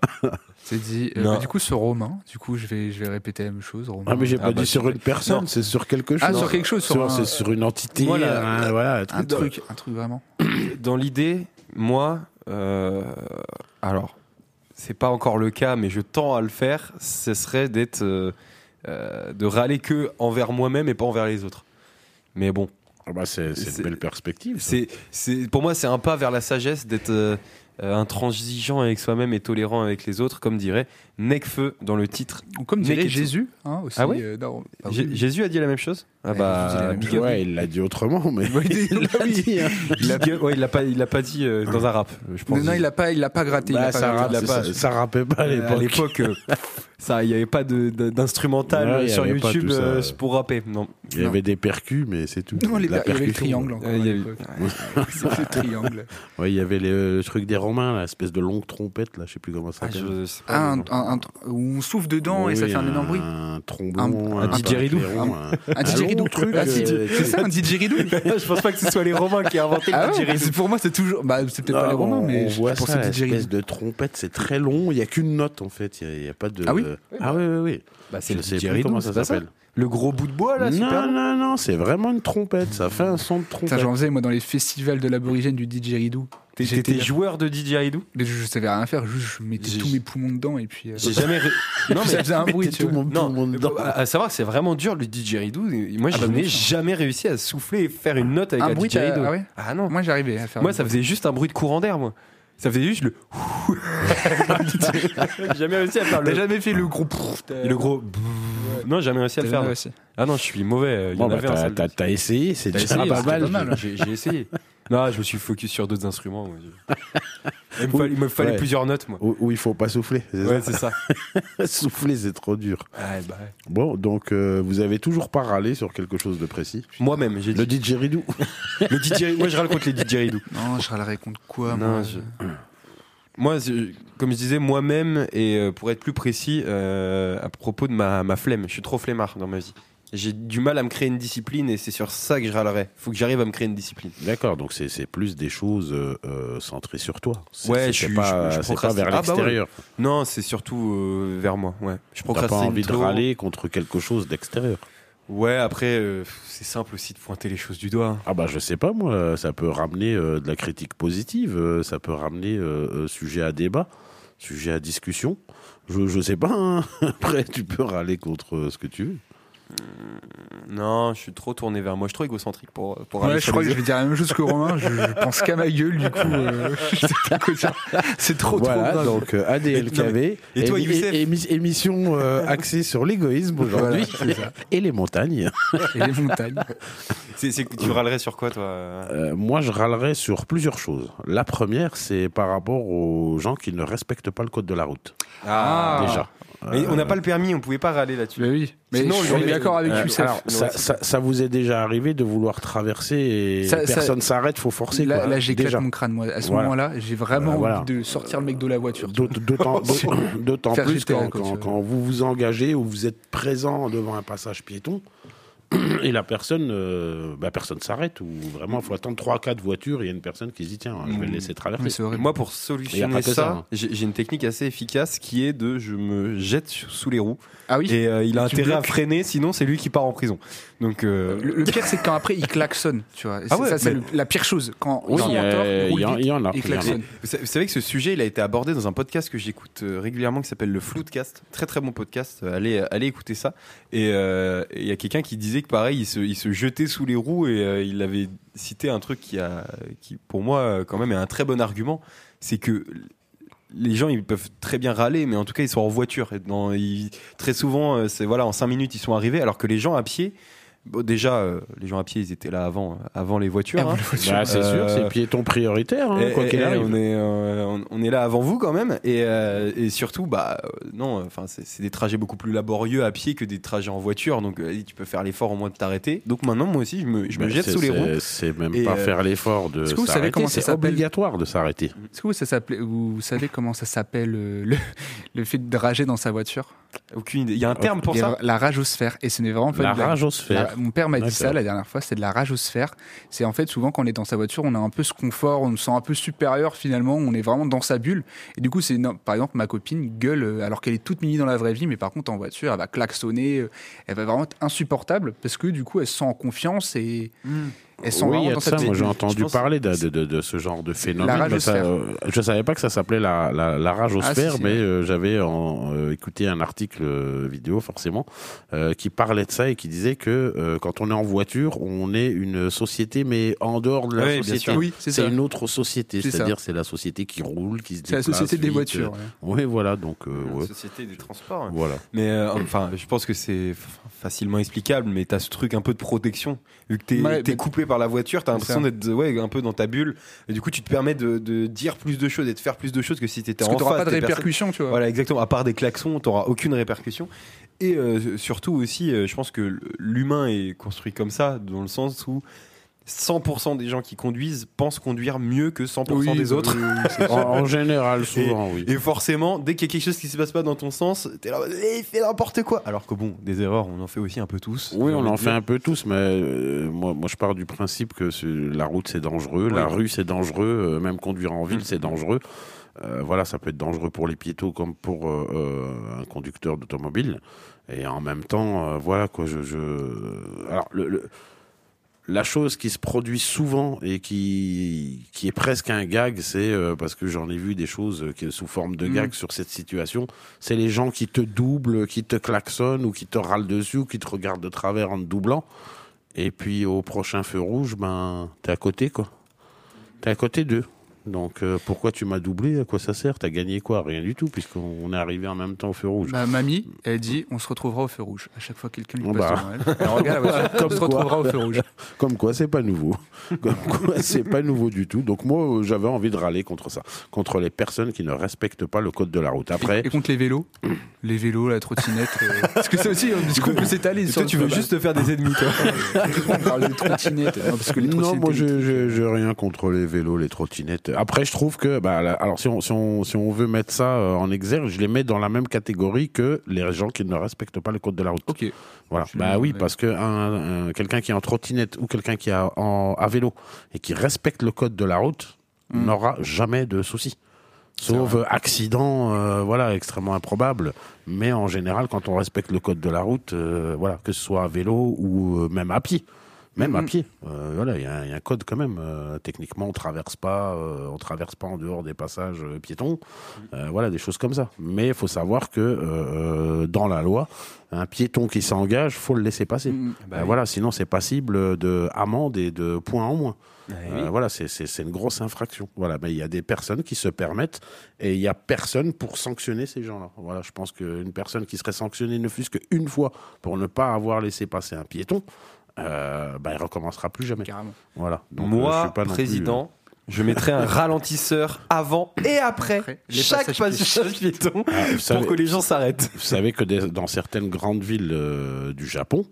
C'est dit. euh, bah, du coup, sur Romain, du coup, je vais, je vais répéter la même chose. Romain.
Ah, mais j'ai
Ah
pas
bah,
dit sur une personne, c'est sur quelque chose.
Ah, sur quelque chose, sur
Sur-
un-
C'est sur une entité,
Voilà.
un, voilà, un
un
truc.
truc, un truc vraiment. *coughs*
Dans l'idée, moi, euh, alors, c'est pas encore le cas, mais je tends à le faire. Ce serait d'être, euh, euh, de râler que envers moi-même et pas envers les autres. Mais bon,
Ah bah, c'est une belle perspective.
c'est, c'est, pour moi, c'est un pas vers la sagesse d'être euh, euh, intransigeant avec soi-même et tolérant avec les autres, comme dirait Necfeu dans le titre.
Ou Comme dirait
Neketsu.
Jésus, hein, aussi.
Ah ouais
euh, non, oui, oui.
Jésus a dit la même chose? Ah
la.
Ouais, il l'a dit autrement, mais *laughs*
il-
l'a dit. hein. *laughs*
Ouais, l'a pas, il l'a pas dit euh, dans un rap, je pense.
Non, non, il a pas, il a pas gratté. il
Bah,
a pas
ça,
gratté.
il l'a pas.
ça rappait pas à
Euh,
l'époque. *laughs*
ça, il n'y avait pas d'instrumental
Ouais,
sur YouTube euh, pour rapper. Non.
Il y avait des percus, mais c'est tout.
Non, les il y avait le
percussion.
triangle encore.
Euh, il y avait-
le triangle. *laughs*
Ouais, il y avait le truc des Romains, là, espèce de longue trompette, là, je sais plus comment ça
Ah,
s'appelle.
Ah, un,
non.
un- un- où on souffle dedans et ça fait un énorme bruit.
Un trombon,
Un- un didgeridoo.
Un didgeridoo.
truc,
Ah,
euh,
C'est ça, un didgeridoo *laughs*
je pense pas que ce soit les Romains qui ont inventé
Ah
le
ouais, pour moi, c'est toujours. Bah, c'est peut-être pas les Romains, mais
on voit ça,
didgeridoo.
espèce de trompette, c'est très long. Il y a qu'une note en fait. Il y a- il y, a pas de.
Ah oui
Ah oui, oui, oui.
Bah, c'est
Je
le
sais plus comment ça
ça
s'appelle.
Le gros bout de bois là, super.
Non, non, non, c'est vraiment une trompette. Ça fait un son de trompette.
j'en faisais moi dans les festivals de l'aborigène du didgeridoo.
T'étais joueur de didgeridoo
Mais je, je savais rien faire, juste je mettais tous mes poumons dedans et puis. euh,
J'ai jamais. ré- *laughs* Non
ça faisait un bruit, tu
tout
vois.
mon-
Non,
monde dedans.
à, à savoir que c'est vraiment dur le didgeridoo. Moi,
Ah
je
bah,
n'ai jamais réussi à souffler et faire une note avec un,
Un bruit,
didgeridoo.
ah ouais
Ah non.
Moi j'arrivais à faire.
Moi, ça faisait juste un bruit de courant d'air, moi. Ça faisait juste le. *laughs* J'ai jamais réussi à faire
T'as
le.
jamais fait le gros. t'as-
Et le gros. Non, jamais réussi à le
T'as
faire. Ah non, je suis mauvais. Y
Bon, bah, t'as- t'as- T'as essayé, c'est
T'as
déjà
essayé,
pas mal.
j'ai essayé. Non, je me suis focus sur d'autres instruments. moi. *laughs* Il me fallait, il me fallait
Ouais.
plusieurs notes, moi.
Où, où il faut pas souffler. c'est
Ouais, c'est ça.
ça *laughs* souffler, c'est trop dur.
Ouais, bah ouais.
Bon, donc euh, vous avez toujours pas râlé sur quelque chose de précis?
Moi-même, j'ai
Le
dit.
didgeridoo. *laughs*
Le DJ Moi, je râle contre les didgeridoo.
Non, je râlerais contre quoi
Non,
moi?
je- *clears throat* Moi, je- comme je disais, moi-même, et euh, pour être plus précis, euh, à propos de ma, ma flemme, je suis trop flemmard dans ma vie. J'ai du mal à me créer une discipline et c'est sur ça que je râlerais. Faut que j'arrive à me créer une discipline.
D'accord, donc c'est plus des choses euh, euh, centrées sur toi.
Ouais, je suis-
pas,
je- je
pas
procrastine.
vers
Ah, bah ouais.
l'extérieur.
Non, c'est surtout euh, vers moi. Ouais. Je
T'as pas
procrastine
envie de râler contre quelque chose d'extérieur.
Ouais, après, euh, c'est simple aussi de pointer les choses du doigt.
Ah bah je sais pas moi, ça peut ramener de la critique positive, ça peut ramener sujet à débat, sujet à discussion. Je, je sais pas. hein. *laughs* Après tu peux râler contre ce que tu veux.
Non, je suis trop tourné vers moi. Je suis trop égocentrique pour, pour
Ouais,
râler
je crois que je vais dire la même chose que Romain. Je, je pense qu'à ma gueule, du coup. euh, *laughs* c'est trop,
voilà,
trop
donc euh, ADLKV,
Et toi,
émi-
Youssef
émi- émission euh, axée sur l'égoïsme aujourd'hui
Voilà, *laughs*
et les montagnes. *laughs*
Et les montagnes.
C'est, tu râlerais sur quoi, toi euh
Euh, moi, je râlerais sur plusieurs choses. La première, c'est par rapport aux gens qui ne respectent pas le code de la route.
Ah.
Déjà.
Mais on n'a pas le permis, on pouvait pas râler là-dessus.
Bah oui. Mais
Sinon,
je suis d'accord avec
Euh,
Youssef.
alors, ça, ça- ça vous est déjà arrivé de vouloir traverser et
Ça-
personne s'arrête, faut forcer.
là,
quoi.
là j'éclate mon crâne, moi. À ce
Voilà.
moment-là, j'ai vraiment
Euh, voilà.
envie de sortir le mec de la voiture.
D'autant- *laughs* plus quand vous vous engagez ou vous êtes présent devant un passage piéton *clears throat* et la personne, euh, bah, personne s'arrête ou vraiment il faut attendre 3-4 voitures et il y a une personne qui se dit tiens, je vais le laisser traverser.
Moi, pour solutionner ça,
ça, hein.
j'ai, une technique assez efficace qui est de je me jette sous les roues
Ah oui.
et euh, il a
Tu
intérêt à freiner, sinon c'est lui qui part en prison. Donc, euh,
Le, le pire, c'est quand après, il klaxonne. Tu vois.
Ah
c'est-
ouais,
ça, c'est la pire chose. Quand
Oui,
il
y, y y en a.
il klaxonne.
Vous sa- vous savez que ce sujet, il a été abordé dans un podcast que j'écoute régulièrement qui s'appelle le Floodcast. Très très bon podcast. Allez, allez écouter ça. Et euh, et il y a quelqu'un qui disait que pareil, il se, il se jetait sous les roues et euh, il avait cité un truc qui a, qui pour moi euh, quand même est un très bon argument, c'est que les gens ils peuvent très bien râler, mais en tout cas ils sont en voiture. Et dans, très souvent, euh, c'est voilà, en cinq minutes ils sont arrivés, alors que les gens à pied. Bon, déjà, euh, les gens à pied, ils étaient là avant, avant les voitures. hein.
Bah, c'est
Euh,
sûr, c'est piéton prioritaire, hein,
Et-
quoi qu'il
et-
arrive.
On est, euh, on, on est là avant vous quand même, et, euh, et surtout, bah euh, non, enfin c'est des trajets beaucoup plus laborieux à pied que des trajets en voiture, donc euh, tu peux faire l'effort au moins de t'arrêter. Donc maintenant, moi aussi, je me, je me
Bah,
jette sous les roues.
C'est même
Et,
pas
euh,
faire l'effort de
est-ce que vous savez
s'arrêter,
comment ça
c'est
s'appelle
obligatoire de s'arrêter.
Est-ce que vous, ça vous savez comment ça s'appelle euh, le, le fait de rager dans sa voiture?
Aucune idée. Il y a un terme pour ça.
La ragosphère. Et ce n'est vraiment pas
La
une
ragosphère.
La- mon père m'a dit ça la dernière fois, c'est de la ragosphère. C'est en fait souvent quand on est dans sa voiture, on a un peu ce confort, on se sent un peu supérieur finalement, on est vraiment dans sa bulle. Et du coup, c'est non, par exemple ma copine gueule euh, alors qu'elle est toute mini dans la vraie vie, mais par contre en voiture, elle va klaxonner, euh, elle va vraiment être insupportable parce que du coup, elle se sent en confiance et elle se sent
oui, il y a de ça. Moi, j'ai entendu parler de, de- de- de ce genre de phénomène.
La
mais ça, euh, je savais pas que ça s'appelait la, la, la ragosphère,
Ah, si, si,
mais euh, j'avais euh, écouté un article vidéo, forcément, euh, qui parlait de ça et qui disait que euh, quand on est en voiture, on est une société, mais en dehors de la société.
Oui, c'est
une autre société, c'est-à-dire c'est la société qui roule, qui se
C'est la
déplace
société des voitures. ouais.
Oui, voilà, donc euh,
La société des transports. hein.
voilà.
Mais euh, enfin, je pense que c'est facilement explicable, mais t'as ce truc un peu de protection. Vu que t'es
Ouais,
t'es
mais-
coupé par la voiture, t'as l'impression d'être ouais, un peu dans ta bulle. Et du coup, tu te permets de, de dire plus de choses et de faire plus de choses que si t'étais
Parce
en
que tu n'auras
face
pas de
personnes.
répercussions, tu vois.
Voilà, exactement. À part des klaxons, t'auras aucune répercussion. Et euh, surtout aussi, euh, je pense que l'humain est construit comme ça, dans le sens où 100% des gens qui conduisent pensent conduire mieux que 100%
Oui,
des autres.
oui,
En, *laughs* en général, souvent, oui.
Et forcément, dès qu'il y a quelque chose qui se passe pas dans ton sens, t'es là, Eh, il fait n'importe quoi. Alors que bon, des erreurs, on en fait aussi un peu tous.
Oui, on en fait un peu tous, mais euh, moi, moi je pars du principe que la route c'est dangereux, la rue c'est dangereux, euh, même conduire en ville
Mm.
c'est dangereux. Euh, voilà, ça peut être dangereux pour les piétons comme pour euh, euh, un conducteur d'automobile. Et en même temps, euh, voilà quoi, je, je... alors le, le- la chose qui se produit souvent et qui qui est presque un gag, c'est euh, parce que j'en ai vu des choses euh, qui, sous forme de
Mm.
gag sur cette situation. C'est les gens qui te doublent, qui te klaxonnent ou qui te râlent dessus ou qui te regardent de travers en te doublant. Et puis au prochain feu rouge, ben t'es à côté quoi. T'es à côté d'eux. Donc euh, pourquoi tu m'as doublé? À quoi ça sert? T'as gagné quoi? Rien du tout, puisqu'on est arrivé en même temps au feu rouge.
Ma mamie, elle dit on se retrouvera au feu rouge. À chaque fois que quelqu'un lui
Bon,
passe
bah.
devant elle. Elle regarde la voiture, *laughs* on
Comme
se
quoi.
retrouvera au feu rouge. *laughs*
Comme quoi, c'est pas nouveau. *laughs* Comme quoi, c'est pas nouveau du tout. Donc moi, euh, j'avais envie de râler contre ça, contre les personnes qui ne respectent pas le code de la route. Après,
Et, et contre les vélos *coughs* Les vélos, la trottinette. euh, Parce que ça aussi, est-ce qu'on peut s'étaler
toi, tu veux juste te faire des ennemis, toi.
On parle des trottinettes. Non, parce que les
non,
trottinettes
moi,
euh,
je- j'ai rien contre les vélos, les trottinettes. Après, je trouve que, bah, alors si on, si on si on veut mettre ça euh, en exergue, je les mets dans la même catégorie que les gens qui ne respectent pas le code de la route.
Ok.
Voilà.
Je
Bah oui, parce que un, un- quelqu'un qui est en trottinette ou quelqu'un qui est en, à vélo et qui respecte le code de la route
Mm.
n'aura jamais de soucis. Sauf euh, accident, euh, voilà, extrêmement improbable. Mais en général, quand on respecte le code de la route, euh, voilà, que ce soit à vélo ou même à pied, même à pied, euh, voilà, il y, a un- il y a un code quand même. Euh, techniquement, on traverse pas, euh, on traverse pas en dehors des passages piétons, Euh, voilà, des choses comme ça. Mais il faut savoir que dans la loi, un piéton qui s'engage, faut le laisser passer.
Mm.
Bah oui.
Voilà, sinon c'est passible de amende et de points en moins. Euh,
oui.
voilà, c'est- une grosse infraction. Voilà, mais il y a des personnes qui se permettent et il y a personne pour sanctionner ces gens-là. Voilà, je pense qu'une personne qui serait sanctionnée ne fût-ce qu'une fois pour ne pas avoir laissé passer un piéton, euh, bah, il recommencera plus jamais.
Carrément.
Voilà. Donc, euh, je
Moi,
suis pas non plus,
président, je mettrais un *laughs* ralentisseur avant et après,
Après,
chaque passage piéton
euh, ah, vous,
pour
savez,
que les gens s'arrêtent.
vous savez que des- dans certaines grandes villes euh, du Japon,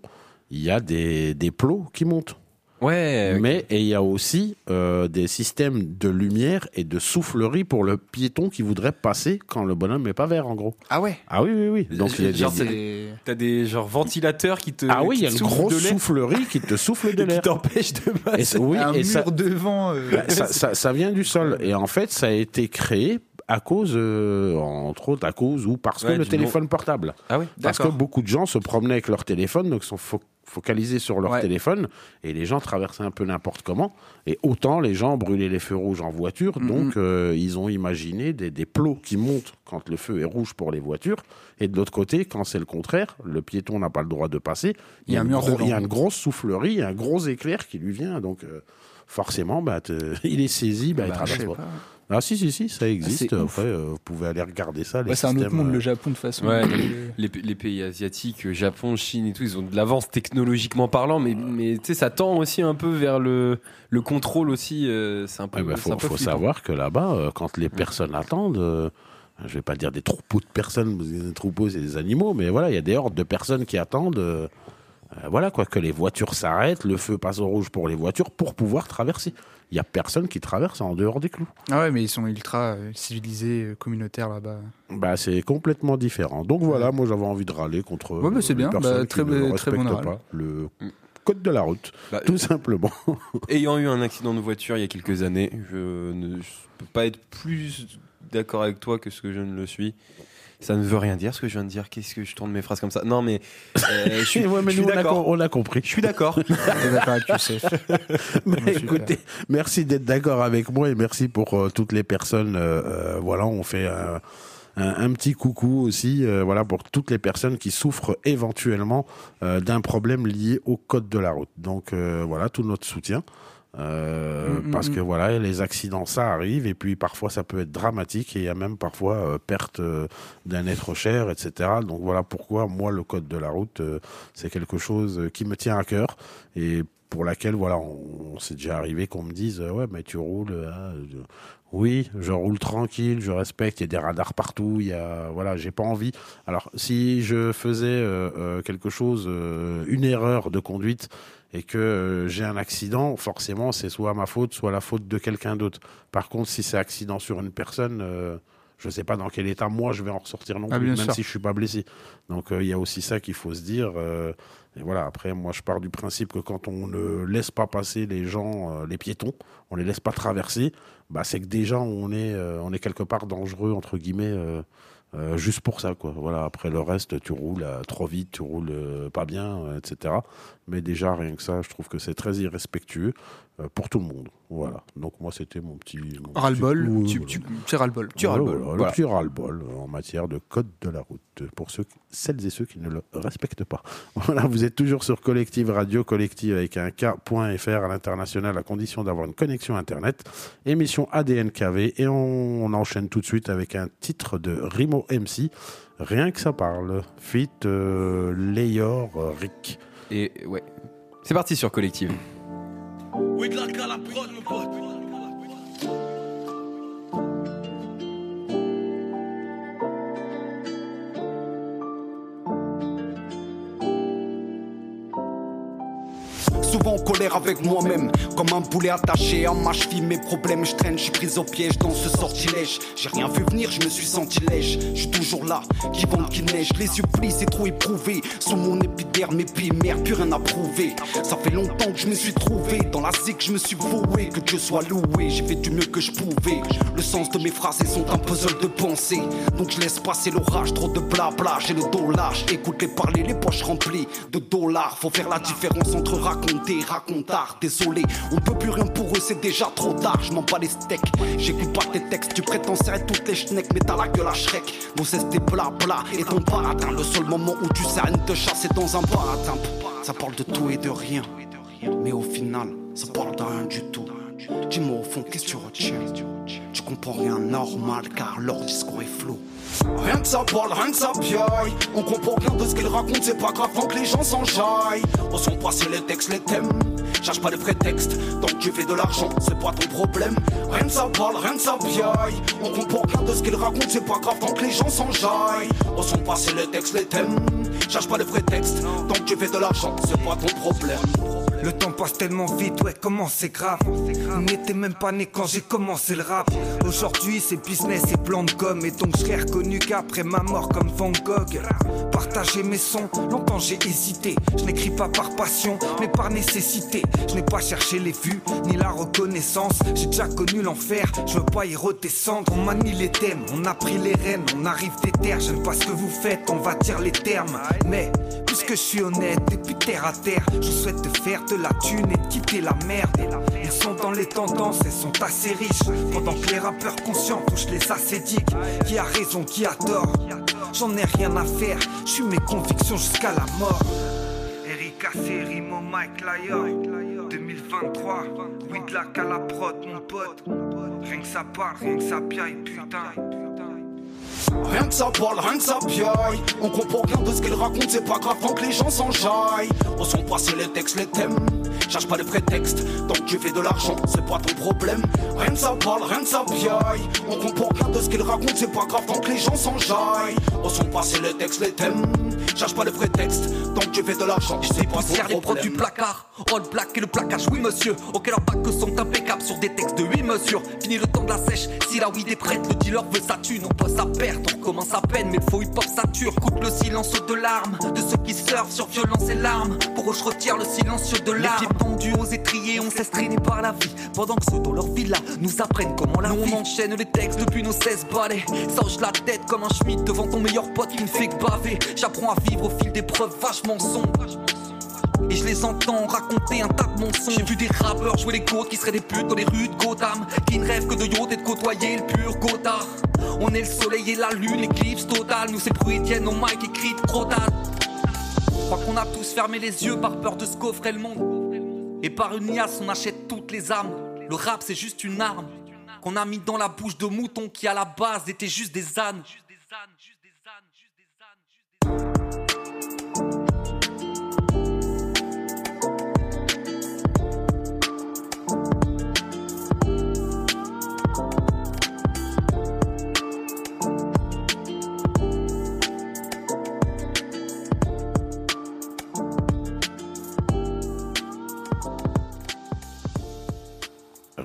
il y a des, des plots qui montent.
Ouais,
Mais et il y a aussi euh, des systèmes de lumière et de soufflerie pour le piéton qui voudrait passer quand le bonhomme n'est pas vert, en gros.
Ah ouais
Ah oui, oui, oui. Donc il y a
Genre,
des-
t'as des genre ventilateurs qui te.
Ah oui,
qui
il y a
te
une
soufflent
grosse
de l'air
soufflerie qui te souffle de
et *laughs* qui
l'air.
t'empêche de
Et
passer.
ça- oui,
un
et
mur
ça,
devant. euh,
bah, ça, ça- ça vient du sol. Et en fait, ça a été créé à cause, euh, entre autres, à cause ou parce que le téléphone portable.
Ah oui.
Parce que beaucoup de gens se promenaient avec leur téléphone, donc sont fo- focalisés sur leur
Ouais.
téléphone, et les gens traversaient un peu n'importe comment. Et autant les gens brûlaient les feux rouges en voiture,
Mhm.
donc euh, ils ont imaginé des, des plots qui montent quand le feu est rouge pour les voitures, et de l'autre côté, quand c'est le contraire, le piéton n'a pas le droit de passer.
Il y a un
une
mur
gros- y a une grosse soufflerie, un gros éclair qui lui vient, donc. euh, Forcément, bah, *laughs* il est saisi, bah, il
bah,
traverse Ah si, si, si, ça existe. Après, euh, vous pouvez aller regarder ça. les
Ouais, c'est un autre monde,
euh,
le Japon, de toute façon.
Ouais,
Euh,
Les, les pays asiatiques, Japon, Chine et tout, ils ont de l'avance technologiquement parlant, mais, mais tu sais, ça tend aussi un peu vers le, le contrôle aussi. euh, c'est un peu. Un
faut,
peu
faut savoir que là-bas, euh, quand les personnes attendent, euh, je vais pas dire des troupeaux de personnes, parce que des troupeaux c'est des animaux, mais voilà, il y a des hordes de personnes qui attendent. voilà quoi, que les voitures s'arrêtent, le feu passe au rouge pour les voitures pour pouvoir traverser. Il y a personne qui traverse en dehors des clous.
Ah ouais, mais ils sont ultra euh, civilisés, euh, communautaires là-bas.
Bah, c'est complètement différent. Donc voilà, moi j'avais envie de râler contre
Ouais, bah, c'est bien. Bah, très
qui ne
bon- très bon
pas le code de la route,
Bah,
tout simplement. *laughs*
Ayant eu un accident de voiture il y a quelques années, je ne je peux pas être plus d'accord avec toi que ce que je ne le suis. Ça ne veut rien dire ce que je viens de dire. Qu'est-ce que je tourne mes phrases comme ça? Non, mais euh, je *laughs* suis,
Ouais, mais
je suis
nous, on a,
d'accord.
on a compris.
Je suis d'accord. *laughs* *laughs*
Mais écoutez, merci d'être d'accord avec moi et merci pour euh, toutes les personnes. euh, euh, voilà, on fait un, petit coucou aussi, voilà, pour toutes les personnes qui souffrent éventuellement d'un problème lié au code de la route. Donc euh, voilà, tout notre soutien. Euh,
Mm, mm,
parce
mm.
que voilà, les accidents ça arrive et puis parfois ça peut être dramatique et il y a même parfois euh, perte euh, d'un être cher, etc. Donc voilà pourquoi moi le code de la route c'est quelque chose qui me tient à cœur et pour laquelle voilà on, on s'est déjà arrivé qu'on me dise euh, ouais mais tu roules euh, je- oui je roule tranquille je respecte il y a des radars partout il y a voilà j'ai pas envie. Alors si je faisais euh, quelque chose euh, une erreur de conduite et que euh, j'ai un accident forcément c'est soit ma faute soit la faute de quelqu'un d'autre. Par contre si c'est accident sur une personne je sais pas dans quel état moi je vais en ressortir non
Ah,
plus même
sûr.
si je suis pas blessé. Donc il y a aussi ça qu'il faut se dire voilà, après, moi, je pars du principe que quand on ne laisse pas passer les gens, euh, les piétons, on les laisse pas traverser, bah, c'est que déjà, on est, euh, quelque part dangereux, entre guillemets, euh, juste pour ça. Voilà, après, le reste, tu roules trop vite, tu roules pas bien, etc. Mais déjà, rien que ça, je trouve que c'est très irrespectueux. euh, pour tout le monde. Voilà. Donc moi c'était mon petit
Ras-le-bol, tu- ras-le-bol.
Voilà,
voilà.
Le petit ras-le-bol euh, en matière de code de la route pour ceux, celles et ceux qui ne le respectent pas. *laughs* Voilà, vous êtes toujours sur Collective Radio, Collective avec un K.fr à l'international à condition d'avoir une connexion Internet. Émission ADNKV et on, on enchaîne tout de suite avec un titre de Rimo MC. Rien que ça parle. Fit euh, Leyor euh, Rick.
Et ouais. C'est parti sur Collective.
Souvent en colère avec moi-même, comme un boulet attaché à ma cheville. Mes problèmes, je traîne, je suis prise au piège dans ce sortilège. J'ai rien vu venir, je me suis senti lèche. Je suis toujours là, qui vente, qui neige. Les yeux plis, c'est trop éprouvé. Sous mon épiderme, épimère, plus rien à prouver. Ça fait longtemps que je me suis trouvé. Dans la zik, je me suis voué. Que Dieu soit loué, j'ai fait du mieux que je pouvais. Le sens de mes phrases sont un puzzle de pensée. Donc je laisse passer l'orage, trop de blabla. J'ai le dos lâche, écoute les parler, les poches remplies de dollars. Faut faire la différence entre raconter et racontard. Désolé, on peut plus rien pour eux, c'est déjà trop tard. Je m'en bats les steaks, j'écoute pas tes textes. Tu prétends serrer toutes les schnecks, mais t'as la gueule à Shrek. Nos cesse tes blabla et ton baratin. Le seul moment où tu sais rien te chasser dans un baratin. Ça parle de tout et de rien. Mais au final, ça parle de rien du tout. Dis-moi au fond, qu'est-ce que tu retiens Tu comprends rien normal car leur discours est flou. Rien que ça parle, rien que ça piaille. On comprend rien de ce qu'ils racontent, c'est pas grave tant que les gens s'enjaillent. Au son passé les textes, les thèmes. Cherche pas de prétexte, tant que tu fais de l'argent, c'est pas ton problème. Rien que ça parle, rien que ça piaille. On comprend rien de ce qu'ils racontent, c'est pas grave tant que les gens s'enjaillent. Au son passé les textes, les thèmes. Cherche pas de prétexte, tant que tu fais de l'argent, c'est pas ton problème.
Le temps passe tellement vite, ouais, comment c'est grave. On n'était même pas né quand j'ai commencé le rap. Aujourd'hui, c'est business et plan de com. Et donc, je serai reconnu qu'après ma mort, comme Van Gogh. Partager mes sons, longtemps j'ai hésité. Je n'écris pas par passion, mais par nécessité. Je n'ai pas cherché les vues, ni la reconnaissance. J'ai déjà connu l'enfer, je veux pas y redescendre. On manie les thèmes, on a pris les rênes, on arrive des terres. J'aime pas ce que vous faites, on va dire les termes. Mais, puisque je suis honnête et puis terre à terre, je souhaite te faire de la thune et de quitter la merde. Ils sont dans les tendances et sont assez riches. Pendant que les rappeurs conscients touchent les acédiques. Qui a raison, qui a tort J'en ai rien à faire, je suis mes convictions jusqu'à la mort. Eric Assé, Rimo, Mike Lyon 2023, oui de la la prod mon pote Rien que ça parle, rien que ça piaille, putain
Rien que ça parle, rien que ça piaille. On comprend rien de ce qu'ils racontent, c'est pas grave tant que les gens s'enjaillent. Au son passé les textes, les thèmes. Cherche pas de prétexte, tant que tu fais de l'argent, c'est pas ton problème. Rien que ça parle, rien que ça piaille. On comprend rien de ce qu'ils racontent, c'est pas grave tant que les gens s'enjaillent. Au son passé les textes, les thèmes. Cherche pas de prétexte, tant que tu fais de l'argent, c'est pas ton
Poussière les du
problème.
placard, all black et le placage, oui monsieur. Ok, leurs bacs sont impeccables sur des textes de 8 mesures. Fini le temps de la sèche, si la weed est prête, le dealer veut sa thune. On bosse à perte, on recommence à peine, mais le faux hip hop sature. Coupe le silence de larmes de ceux qui surfent sur violence et larmes. Pour eux, je retire le silencieux de larmes. Pendus aux étriers, on s'est traîné par la vie. Pendant que ceux dans leur villa nous apprennent comment la vie. On enchaîne les textes depuis nos 16 balais. Ça hoche la tête comme un schmidt devant ton meilleur pote qui ne fait que baver. J'apprends à vivre au fil d'épreuves vachement sombres. Et je les entends raconter un tas de mensonges. J'ai vu des rappeurs jouer les côtes qui seraient des putes dans les rues de Gotham. Qui ne rêvent que de yacht et de côtoyer le pur Gotha. On est le soleil et la lune, l'éclipse totale. Nous, c'est bruit tiennent nos mics écrits de crotale. Je crois qu'on a tous fermé les yeux par peur de ce qu'offrait le monde. Et par une liasse, on achète toutes les armes. Le rap, c'est juste une arme qu'on a mis dans la bouche de moutons qui, à la base, étaient juste des ânes.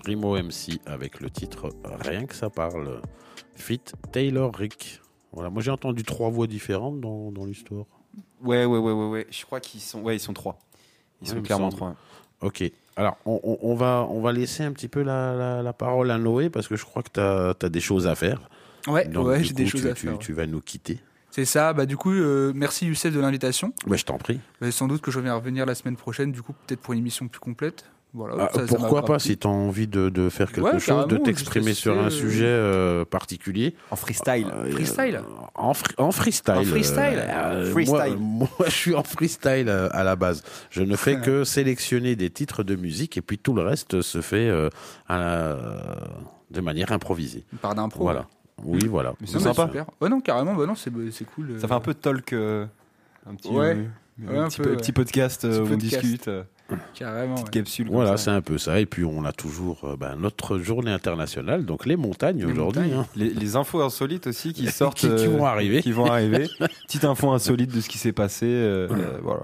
Rimo MC avec le titre Rien que ça parle. Fit Taylor Rick. Voilà, moi j'ai entendu trois voix différentes dans, dans l'histoire.
Ouais, ouais, ouais, ouais, ouais. Je crois qu'ils sont, ouais, ils sont trois. Ils
Ouais,
sont clairement
semble.
trois.
Ok. Alors, on, on- on va, on va laisser un petit peu la, la- la parole à Noé parce que je crois que tu as, des choses à faire.
Ouais,
Donc,
ouais,
du
j'ai des
coup,
choses
tu,
à
tu-
faire.
tu vas nous quitter.
C'est ça, bah du coup, euh, merci Youssef de l'invitation.
Bah, je t'en prie.
Euh, sans doute que je vais revenir la semaine prochaine, du coup, peut-être pour une émission plus complète. Voilà,
Ah,
ça-
pourquoi pas si tu as envie de, de faire quelque
Ouais,
chose, de t'exprimer sur un sujet euh, particulier.
En freestyle.
Euh,
Freestyle
en, fri- en freestyle.
En freestyle
euh,
Freestyle.
Moi, *laughs* moi, je suis en freestyle euh, à la base. Je ne fais que *laughs* sélectionner des titres de musique et puis tout le reste se fait euh, à la- de manière improvisée.
Part d'impro.
Voilà. Oui, voilà.
C'est sympa.
super. Ouais, non, carrément, bah non, c'est cool. euh.
Ça fait un peu de talk. euh, un petit,
Ouais.
euh,
Ouais,
un
un
petit,
peu,
peu-
ouais.
petit podcast euh, où on discute. Euh, *coughs*
Carrément.
petite
ouais.
capsule.
Voilà, c'est un peu ça. Et puis on a toujours euh, ben, notre journée internationale, donc les montagnes aujourd'hui. hein.
Les, les infos insolites aussi qui *laughs* sortent.
Qui- qui
euh,
vont arriver.
Qui vont arriver. *laughs* Petite info insolite de ce qui s'est passé. euh, euh, voilà.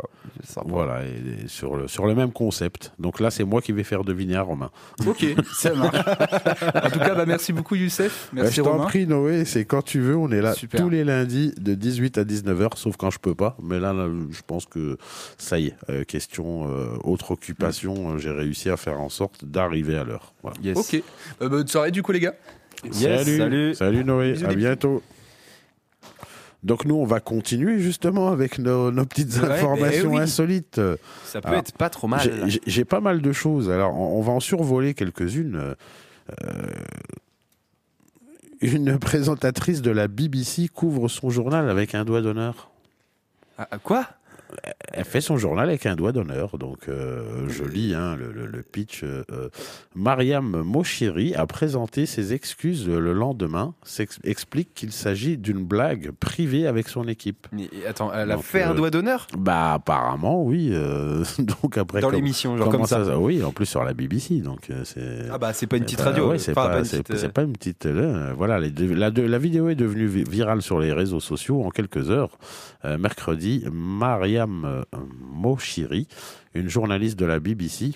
Voilà, et, et sur, le, sur le même concept. Donc là, c'est moi qui vais faire deviner à Romain.
Ok, *laughs* ça marche. en tout cas, bah, merci beaucoup, Youssef.
Bah,
Merci,
je t'en prie, Noé, c'est quand tu veux. On est là
Super.
tous les lundis de 18 à 19h, sauf quand je peux pas. Mais là, là, je pense que ça y est. euh, question euh, autre occupation, euh, j'ai réussi à faire en sorte d'arriver à l'heure. Voilà.
Yes.
Ok. Euh, bonne soirée, du coup, les gars.
Yes,
salut,
salut.
Noé,
Bisous,
à bientôt. Donc nous, on va continuer justement avec nos, nos petites
Ouais,
informations
oui.
insolites.
Ça peut
Alors,
être pas trop mal.
J'ai- pas mal de choses. Alors, on, on va en survoler quelques-unes. Euh, une présentatrice de la BBC couvre son journal avec un doigt d'honneur.
Ah, quoi?
Elle fait son journal avec un doigt d'honneur. Donc, euh, je lis hein, le, le- le pitch. euh, euh, Mariam Moshiri a présenté ses excuses le lendemain. Explique qu'il s'agit d'une blague privée avec son équipe.
Mais attends, elle a
Donc,
fait un doigt d'honneur?
Bah, apparemment, oui. *laughs* donc, après,
dans l'émission, genre comme ça.
Oui, en plus sur la BBC. Donc.
Ah bah c'est pas une petite radio.
ouais, c'est pas,
une petite,
c'est pas une petite. voilà, les la, la vidéo est devenue vi- virale sur les réseaux sociaux en quelques heures. Mercredi, Mariam euh, Moshiri, une journaliste de la BBC,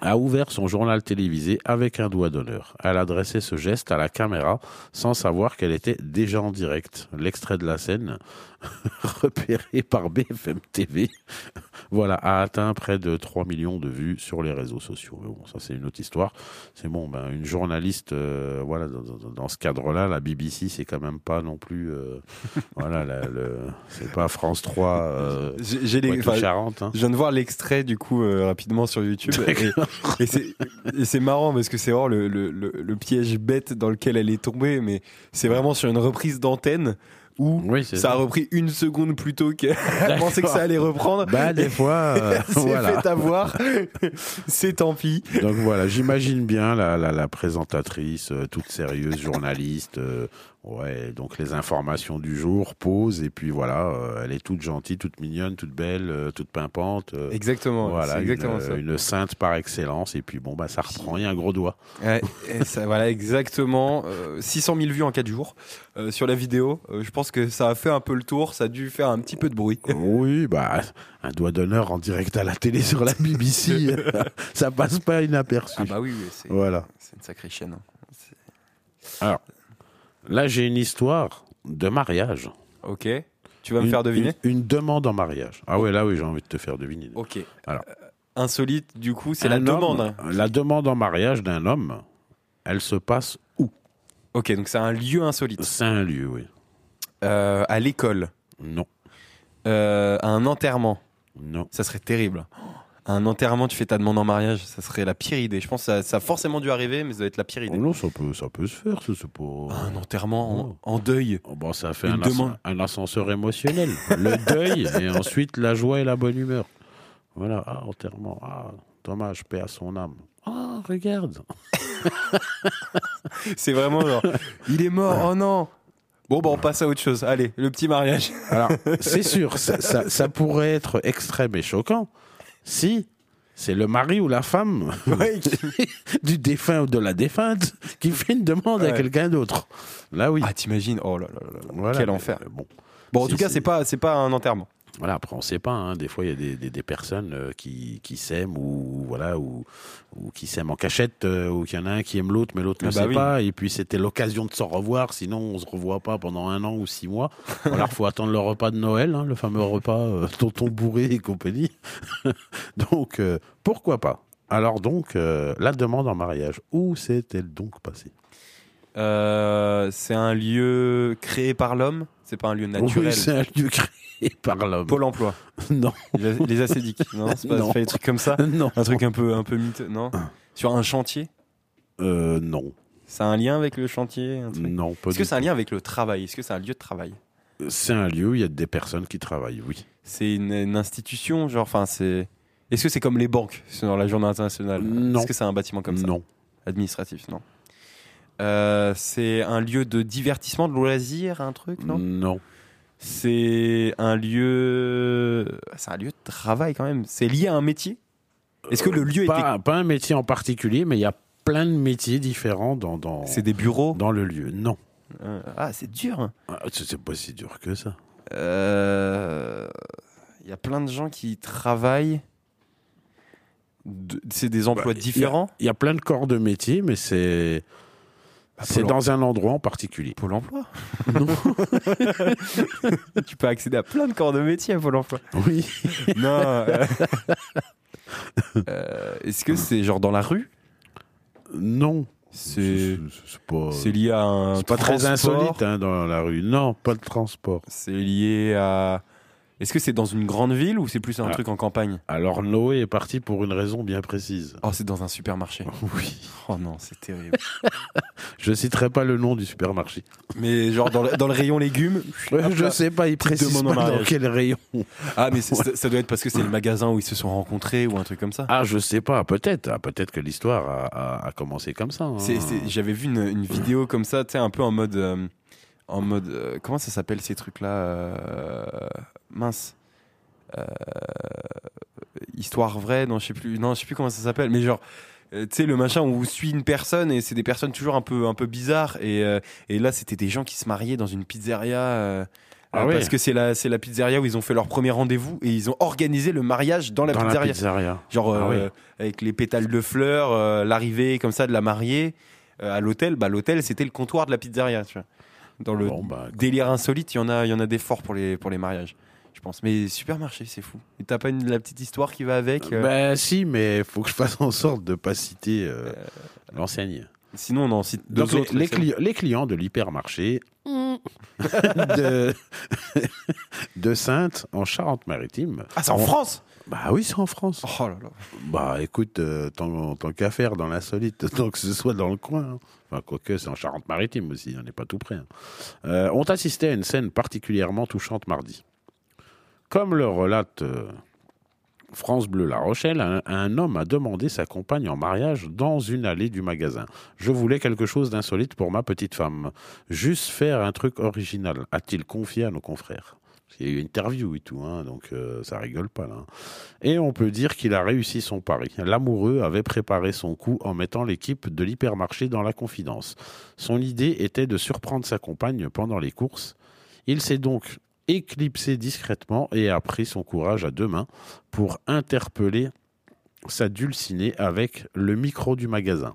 a ouvert son journal télévisé avec un doigt d'honneur. Elle a adressé ce geste à la caméra sans savoir qu'elle était déjà en direct. L'extrait de la scène, *laughs* repéré par BFM TV, voilà, a atteint près de 3 millions de vues sur les réseaux sociaux. Mais bon, ça c'est une autre histoire. C'est bon, ben, une journaliste, euh, voilà, dans, dans- dans ce cadre-là, la BBC, c'est quand même pas non plus, euh, *laughs* voilà, la- le, c'est pas France 3, euh,
J'ai les.
Charente. Hein.
Je viens de voir l'extrait du coup euh, rapidement sur YouTube *laughs* et, et c'est- marrant parce que c'est vraiment le, le, le, le piège bête dans lequel elle est tombée, mais c'est vraiment sur une reprise d'antenne où
Oui,
ça a repris une seconde plus tôt qu'elle *laughs* pensait que ça allait reprendre.
Bah, des *laughs* fois, euh,
c'est
voilà.
fait avoir, *laughs* c'est tant pis.
Donc voilà, j'imagine bien la, la, la présentatrice, euh, toute sérieuse, journaliste. euh, ouais, donc les informations du jour, pause, et puis voilà, euh, elle est toute gentille, toute mignonne, toute belle, euh, toute pimpante. euh,
Exactement,
voilà,
c'est exactement
une,
ça.
une sainte par excellence, et puis bon, bah ça reprend, il y a un gros doigt.
Ouais, et ça, voilà, exactement. euh, 600 000 vues en 4 jours sur la vidéo. Je pense que ça a fait un peu le tour. Ça a dû faire un petit peu de bruit.
Oui, bah un doigt d'honneur en direct à la télé sur la BBC, *laughs* ça passe pas inaperçu.
Ah bah oui, oui, c'est
Voilà.
c'est une sacrée chaîne. hein.
Alors, là j'ai une histoire de mariage.
Ok. Tu vas me
Une-
faire deviner
une, une demande en mariage. Ah ouais, là oui, j'ai envie de te faire deviner.
Ok.
Alors.
Euh, insolite, du coup, c'est la
Un
demande. hein.
La demande en mariage d'un homme, elle se passe où?
Ok, donc c'est un lieu insolite.
C'est un lieu, oui.
Euh, à l'école.
Non,
Euh, à un enterrement.
non.
Ça serait terrible. Un enterrement, tu fais ta demande en mariage. Ça serait la pire idée. Je pense que ça, ça a forcément dû arriver, mais ça doit être la pire
Oh
idée.
non, ça peut, ça peut se faire, ça, c'est pas...
Un enterrement
Oh.
en, en deuil.
Oh, bon, ça fait un, ascen-
demande.
un ascenseur émotionnel. *laughs* Le deuil et ensuite la joie et la bonne humeur. Voilà, ah, enterrement. Ah, dommage, paix à son âme. Ah, regarde. *laughs*
C'est vraiment genre, il est mort, oh non Bon, bah on passe à autre chose. Allez, le petit mariage.
Alors, *laughs* c'est sûr, ça, ça- ça pourrait être extrême et choquant si c'est le mari ou la femme *laughs* *laughs* du défunt ou de la défunte qui fait une demande à quelqu'un d'autre. Là, oui.
Ah, t'imagines? Oh là là là.
Voilà,
Quel enfer.
euh, Bon,
Bon, en tout cas, c'est pas, c'est pas un enterrement.
Voilà. Après, on sait pas. hein. Des fois, il y a des, des- des personnes euh, qui, qui s'aiment ou voilà ou, ou qui s'aiment en cachette euh, ou qu'il y en a un qui aime l'autre mais l'autre ne
Ah bah
sait
oui.
pas. Et puis c'était l'occasion de se revoir. Sinon, on se revoit pas pendant un an ou six mois. Alors, faut attendre le repas de Noël, hein, le fameux repas euh, tonton bourré et compagnie. *laughs* donc, euh, pourquoi pas? Alors donc, euh, la demande en mariage, où s'est-elle donc passée?
Euh, c'est un lieu créé par l'homme? C'est pas un lieu naturel.
Oui, c'est un lieu créé par l'homme.
Pôle emploi. *laughs*
Non.
Les, les acédiques. Non, c'est pas,
Non.
pas des trucs comme ça.
Non.
Un truc un peu, un peu mythe. Non. Sur un chantier.
Euh, non.
C'est un lien avec le chantier. un truc
Non, pas
Est-ce que c'est un lien avec le travail? Est-ce que c'est un lieu de travail?
C'est un lieu où il y a des personnes qui travaillent, oui.
C'est une, une institution, genre, enfin, c'est. Est-ce que c'est comme les banques dans la journée internationale?
Non.
Est-ce que c'est un bâtiment comme ça?
Non.
Administratif, non. Euh, c'est un lieu de divertissement, de loisir, un truc, non?
Non.
C'est un lieu. C'est un lieu de travail quand même. C'est lié à un métier? Est-ce que le lieu
pas, pas un métier en particulier, mais il y a plein de métiers différents dans, dans,
C'est des bureaux?
dans le lieu. Non.
Euh, Ah, c'est dur. hein.
Ah, C'est pas si dur que ça.
Euh, Il y a plein de gens qui travaillent. de- C'est des emplois
Bah,
différents?
Il y a plein de corps de métier, mais c'est. C'est dans un endroit en particulier.
Pôle emploi *laughs* *laughs* Tu peux accéder à plein de corps de métier à Pôle emploi.
Oui. *laughs*
Non. euh, euh, Est-ce que c'est genre dans la rue?
Non.
C'est
pas.
lié à un
C'est pas très insolite hein, dans la rue. Non, pas de transport.
C'est lié à. Est-ce que c'est dans une grande ville ou c'est plus un
Ah.
truc en campagne?
Alors Noé est parti pour une raison bien précise.
Oh, c'est dans un supermarché. *laughs*
Oui.
Oh non, c'est terrible. *laughs*
Je citerai pas le nom du supermarché.
Mais genre dans le, dans le rayon légumes.
Ouais, *laughs* je
là.
sais pas, il précise pas dans quel rayon.
Ah, mais ça, ça doit être parce que c'est le magasin où ils se sont rencontrés ou un truc comme ça.
Ah, je sais pas, peut-être. Ah, peut-être que l'histoire a, a- a commencé comme ça. hein.
J'avais vu une, une vidéo comme ça, tu sais, un peu en mode. euh, en mode. euh, comment ça s'appelle ces trucs-là euh, Mince. Euh, histoire vraie, non, je sais plus. Non, je sais plus comment ça s'appelle, mais genre. Tu sais, le machin où on suit une personne et c'est des personnes toujours un peu, un peu bizarres. Et, et là, c'était des gens qui se mariaient dans une pizzeria.
Ah.
Parce que c'est la, c'est la pizzeria où ils ont fait leur premier rendez-vous et ils ont organisé le mariage dans la
dans
pizzeria.
la pizzeria.
Genre
Ah oui.
avec les pétales de fleurs, l'arrivée comme ça de la mariée à l'hôtel. Bah, l'hôtel, c'était le comptoir de la pizzeria. Tu vois. Dans le
Bon, bah,
délire insolite, il y en a, il y en a des forts pour les, pour les mariages, je pense. Mais supermarché, c'est fou. Et t'as pas une, la petite histoire qui va avec euh,
Ben si, mais faut que je fasse en sorte de pas citer euh, l'enseigne.
Sinon, on en cite deux
Donc
autres.
les cli- les clients de l'hypermarché *laughs* de, *laughs* de Sainte en Charente-Maritime.
Ah, c'est en France
Bah oui, c'est en France.
Oh là là.
Bah écoute, euh, tant, tant qu'à faire dans l'insolite, *laughs* tant que ce soit dans le coin. hein. Enfin, quoique c'est en Charente-Maritime aussi, on n'est pas tout près. hein. Euh, ont assisté à une scène particulièrement touchante mardi. Comme le relate euh, France Bleu La Rochelle, un, un homme a demandé sa compagne en mariage dans une allée du magasin. Je voulais quelque chose d'insolite pour ma petite femme. Juste faire un truc original, a-t-il confié à nos confrères. Il y a eu une interview et tout, hein, donc euh, ça rigole pas là. Et on peut dire qu'il a réussi son pari. L'amoureux avait préparé son coup en mettant l'équipe de l'hypermarché dans la confidence. Son idée était de surprendre sa compagne pendant les courses. Il s'est donc éclipsé discrètement et a pris son courage à deux mains pour interpeller sa dulcinée avec le micro du magasin.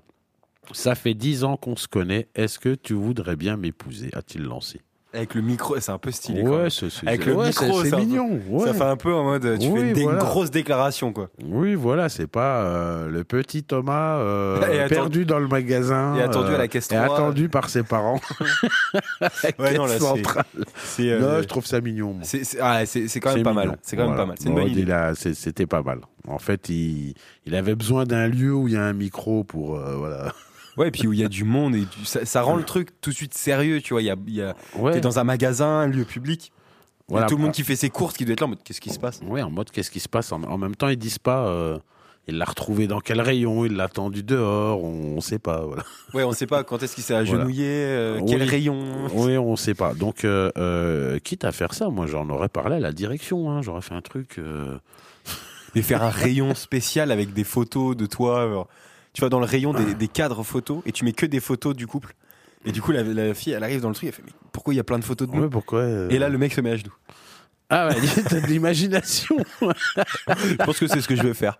Ça fait dix ans qu'on se connaît. Est-ce que tu voudrais bien m'épouser? a-t-il lancé.
Avec le micro, c'est un peu stylé.
Ouais,
même.
c'est
Avec le
ouais,
micro,
c'est-
un peu-
mignon. ouais.
Ça fait un peu en mode. Tu
Oui,
fais une,
voilà.
une grosse déclaration, quoi.
Oui, voilà, c'est pas euh, le petit Thomas euh, *laughs*
Et
perdu dans le magasin
et attendu à la
euh,
caisse
et
3.
attendu par ses parents. *laughs*
Ouais, non, là,
centrale.
Euh,
non, je trouve ça mignon.
c'est- ah, quand même pas
mignon.
mal. C'est quand même
Voilà.
pas mal. C'est une
Bon,
bonne idée.
C'était pas mal. En fait, il, il avait besoin d'un lieu où il y a un micro pour euh, voilà.
Ouais, et puis où il y a du monde et du- ça, ça rend le truc tout de suite sérieux, tu vois. Y a, y a-
Ouais.
T'es dans un magasin, un lieu public. Il y
Voilà.
a tout le monde qui fait ses courses qui doit être là en mode qu'est-ce qui se passe?
Ouais, en mode qu'est-ce qui se passe? En, en même temps, ils disent pas. euh, il l'a retrouvé dans quel rayon, il l'a attendu dehors, on, on sait pas. Voilà.
Ouais, on sait pas quand est-ce qu'il s'est agenouillé, euh, quel
Oui.
rayon.
Oui, on sait pas. Donc, euh, euh, quitte à faire ça, moi j'en aurais parlé à la direction. hein. J'aurais fait un truc.
Et faire un *laughs* rayon spécial avec des photos de toi. Tu vas dans le rayon des, des cadres photos et tu mets que des photos du couple. Et du coup, la, la fille, elle arrive dans le truc, elle fait Mais pourquoi il y a plein de photos de nous?
Ouais, pourquoi euh,
Et là, le mec se met à genoux.
Ah ouais, *laughs* t'as de l'imagination.
Je pense que c'est ce que je vais faire.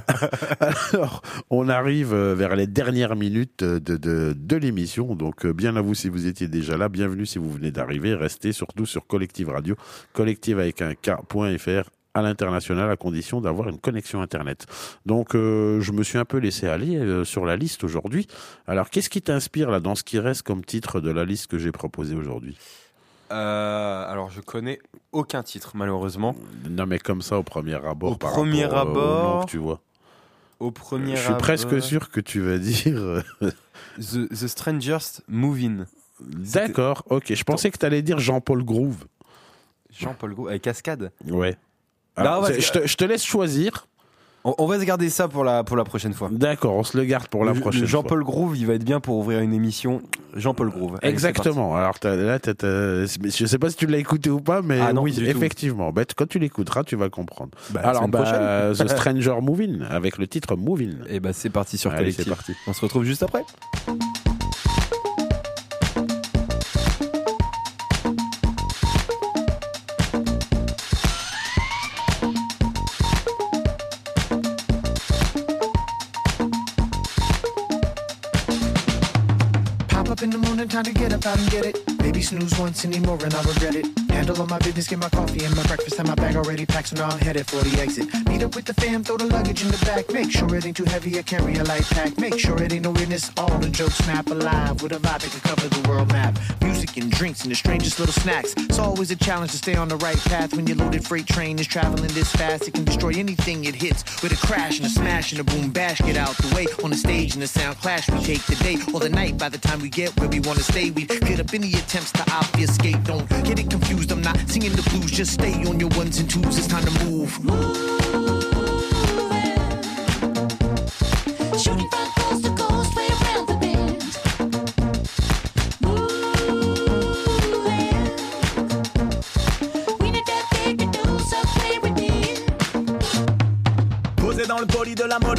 *laughs*
Alors, on arrive euh, vers les dernières minutes euh, de, de, de l'émission. Donc, bien à vous si vous étiez déjà là. Bienvenue si vous venez d'arriver. Restez surtout sur Collective Radio. Collective avec un K.fr. à l'international à condition d'avoir une connexion Internet. Donc euh, je me suis un peu laissé aller euh, sur la liste aujourd'hui. Alors qu'est-ce qui t'inspire là dans ce qui reste comme titre de la liste que j'ai proposé aujourd'hui?
Euh, alors, je connais aucun titre, malheureusement.
Non mais comme ça au premier abord.
Au
par
premier
rapport, au
abord,
nom que tu vois.
Au premier
Je suis presque sûr que tu vas dire.
The, The Strangest Moving.
D'accord, ok. Je pensais que tu allais dire Jean-Paul Groove.
Jean-Paul Gou avec Cascade.
Ouais.
Bah,
Alors, c'est-
se-
je, te, je te laisse choisir.
On, on va se garder ça pour la, pour la prochaine fois.
D'accord, on se le garde pour la
Le-
prochaine.
Jean-Paul Groove, il va être bien pour ouvrir une émission. Jean-Paul Groove. Allez,
Exactement. Alors t'as- là, je sais pas si tu l'as écouté ou pas, mais
Ah non,
oui, effectivement. Bah, quand tu l'écouteras, tu vas comprendre.
Bah,
Alors, bah. *laughs* The Stranger Moving avec le titre Moving.
Et bah c'est parti sur
Allez, c'est
Collectif.
parti.
On se retrouve juste après.
Time get it. Maybe snooze once anymore and I regret it. Handle all my business, get my coffee and my breakfast. Have my bag already packed, so now I'm headed for the exit. Meet up with the fam, throw the luggage in the back. Make sure it ain't too heavy, I carry a light pack. Make sure it ain't no witness. All the jokes snap alive with a vibe that can cover the world map. Music and drinks and the strangest little snacks. It's always a challenge to stay on the right path when your loaded freight train is traveling this fast. It can destroy anything it hits with a crash and a smash and a boom bash. Get out the way on the stage and the sound clash. We take the day or the night by the time we get where we want to stay. We get up any attempts to obfuscate. Don't get it confused. I'm not singing the blues. Just stay on your ones and twos. It's time to move.
Shooting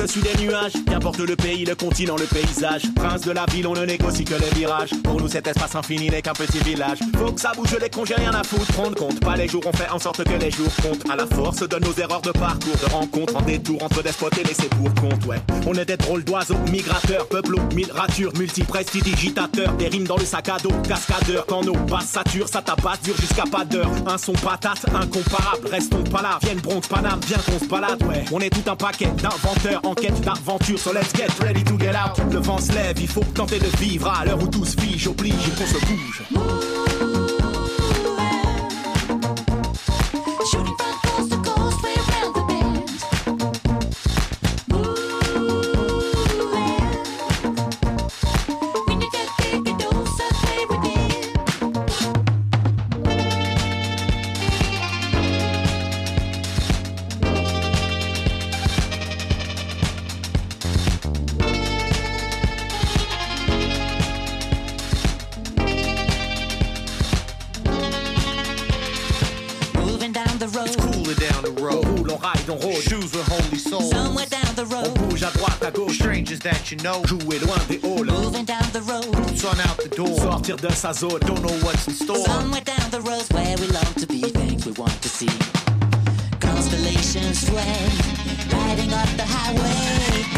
sur des nuages. Qu'importe le pays, le continent, le paysage. Prince de la ville, on ne négocie que les virages. Pour nous cet espace infini n'est qu'un petit village. Faut que ça bouge les j'ai rien à foutre. Prendre compte, pas les jours, on fait en sorte que les jours comptent. À la force de nos erreurs de parcours De rencontres en détour entre despots et laissés pour compte Ouais, on est des drôles d'oiseaux, migrateurs Peuples, mille ratures, multiprestidigitateurs. Des rimes dans le sac à dos, cascadeurs. Quand nos basses saturent, ça tabasse dure jusqu'à pas d'heure. Un son patate, incomparable, restons pas là. Vienne Bronx, Paname, bien qu'on se balade Ouais, on est tout un paquet d'inventeurs en quête d'aventure So let's get ready to get out. Le vent se lève, il faut tenter de vivre. À l'heure où tout se fige, oblige qu'on se bouge
Strangers that you know.
Jouer loin des halls
Moving down the road.
Boots on out the door.
Sortir de sa zone
Don't know what's in store.
Somewhere down the road where we long to be, things we want to see. Constellations sway, riding up the highway.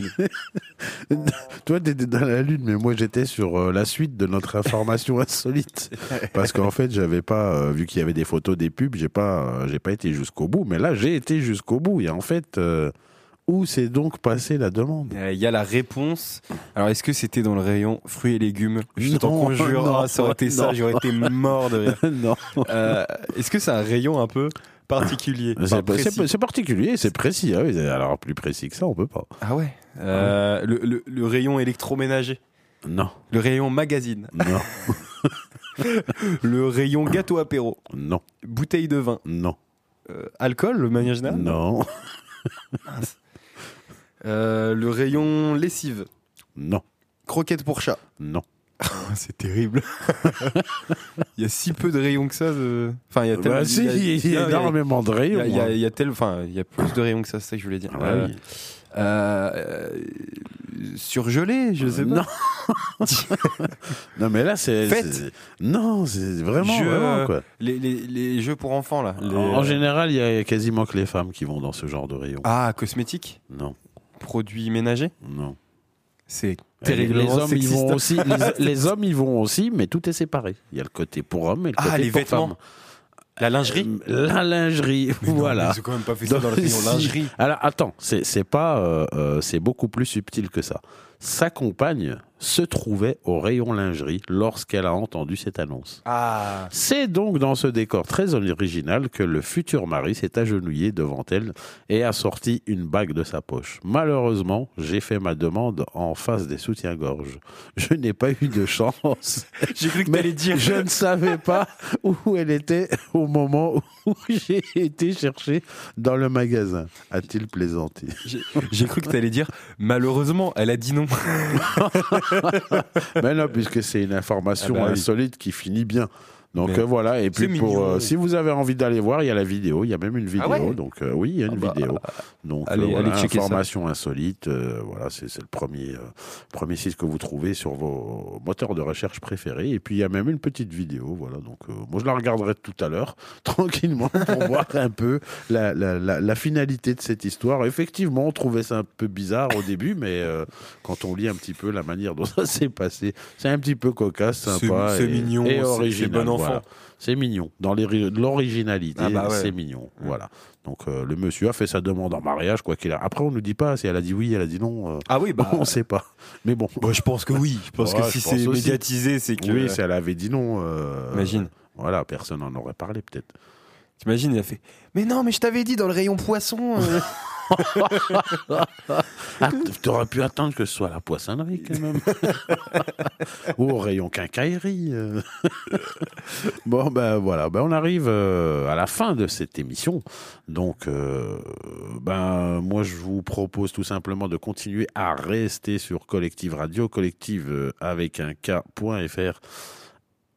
Lune. *laughs*
Toi, t'étais dans la lune, mais moi, j'étais sur euh, la suite de notre information *laughs* insolite. Parce qu'en fait, j'avais pas, euh, vu qu'il y avait des photos des pubs, j'ai pas, euh, j'ai pas été jusqu'au bout. Mais là, j'ai été jusqu'au bout. Et en fait, où s'est donc passée la demande?
Il y a la réponse. Alors, est-ce que c'était dans le rayon fruits et légumes? Je t'en conjure,
non,
ah, ça aurait été ça, j'aurais été mort de rire. *laughs*
Non.
Est-ce que c'est un rayon un peu? Particulier.
C'est particulier, c'est précis. Ah alors, plus précis que ça, on peut pas.
Ah ouais. Euh, le, le- le rayon électroménager.
Non,
Le rayon magazine.
Non, *laughs*
Le rayon gâteau apéro.
Non,
Bouteille de vin.
Non,
Euh, Alcool, de manière générale?
Non,
Euh, Le rayon lessive.
Non,
Croquettes pour chat.
Non. *laughs*
c'est terrible. *laughs* il y a si peu de rayons que ça. De... Enfin, il y a
Bah
tellement-
si, il y a
non,
énormément de rayons,
Il y a, il y a-
hein.
il y a tel- enfin, il y a plus de rayons que ça, c'est ça que je voulais dire.
Ah bah
Euh,
oui.
euh, euh, surgelé, je sais pas.
Non. *laughs* non, mais là, c'est. Non, c'est vraiment.
Jeux,
vraiment,
euh,
quoi.
Les, les- les jeux pour enfants là. Les-
En général, il y a quasiment que les femmes qui vont dans ce genre de rayon.
Ah, cosmétiques?
Non.
Produits ménagers?
Non.
C'est
Les,
terriblement
les hommes, ils
sexiste.
vont aussi. Les, *laughs* les hommes, ils vont aussi, mais tout est séparé. Il y a le côté pour hommes et le
Ah,
côté
les
pour
vêtements.
femmes.
La lingerie
Euh, La lingerie,
Mais
voilà.
ils ont quand même pas fait ça dans rayon
si.
lingerie.
Alors attends, c'est c'est pas, euh, euh, c'est beaucoup plus subtil que ça. Sa compagne se trouvait au rayon lingerie lorsqu'elle a entendu cette annonce.
Ah.
C'est donc dans ce décor très original que le futur mari s'est agenouillé devant elle et a sorti une bague de sa poche. Malheureusement, j'ai fait ma demande en face des soutiens-gorge. Je n'ai pas eu de chance. *laughs*
J'ai cru que
Mais
dire.
Je ne savais pas où elle était au moment où *laughs* j'ai été chercher dans le magasin. A-t-il plaisanté?
J'ai- cru que t'allais dire. Malheureusement, elle a dit non. *laughs*
Mais non, puisque c'est une information
Ah oui.
insolite qui finit bien. Donc euh, voilà, et puis pour
mignon.
euh, si vous avez envie d'aller voir, il y a la vidéo, il y a même une vidéo,
Ah ouais
donc euh, oui, il y a une
Ah bah,
vidéo. Donc
allez-
euh, voilà,
allez checker ça.
information insolite, euh, voilà, c'est c'est le premier euh, premier site que vous trouvez sur vos moteurs de recherche préférés. Et puis il y a même une petite vidéo, voilà. Donc euh, moi je la regarderai tout à l'heure *laughs* tranquillement pour *laughs* voir un peu la, la, la, la finalité de cette histoire. Effectivement, on trouvait ça un peu bizarre au début, mais euh, quand on lit un petit peu la manière dont *laughs* ça s'est passé, c'est un petit peu cocasse,
C'est-
sympa,
c'est
et,
mignon, c'est- bon
voilà. C'est mignon. Dans l'originalité,
Ah bah ouais.
c'est mignon. Voilà. Donc euh, le monsieur a fait sa demande en mariage, quoi qu'il a. Après, on nous dit pas si elle a dit oui, elle a dit non. euh,
Ah oui, bah. *laughs*
on sait pas. Mais bon.
Bah, je pense que oui. Je pense
Ouais,
que si c'est médiatisé, c'est que.
Oui, si elle avait dit non. euh,
Imagine.
Voilà, personne n'en aurait parlé peut-être.
T'imagines, il a fait. Mais non, mais je t'avais dit dans le rayon poisson. *laughs* *laughs*
Ah, T'aurais pu attendre que ce soit la poissonnerie quand même. *laughs* Ou au rayon quincaillerie. euh. *laughs* bon, ben voilà, ben, on arrive euh, à la fin de cette émission. Donc, euh, ben moi je vous propose tout simplement de continuer à rester sur Collective Radio, collective avec un K.fr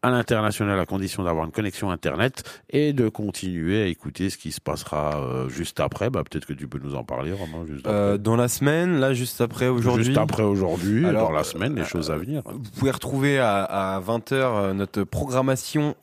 à l'international à condition d'avoir une connexion internet et de continuer à écouter ce qui se passera euh, juste après. Bah, peut-être que tu peux nous en parler, Romain, juste après.
Euh, dans la semaine, là, juste après aujourd'hui.
Juste après aujourd'hui, dans la semaine, les
euh,
choses à venir.
Vous pouvez retrouver à, à 20h notre programmation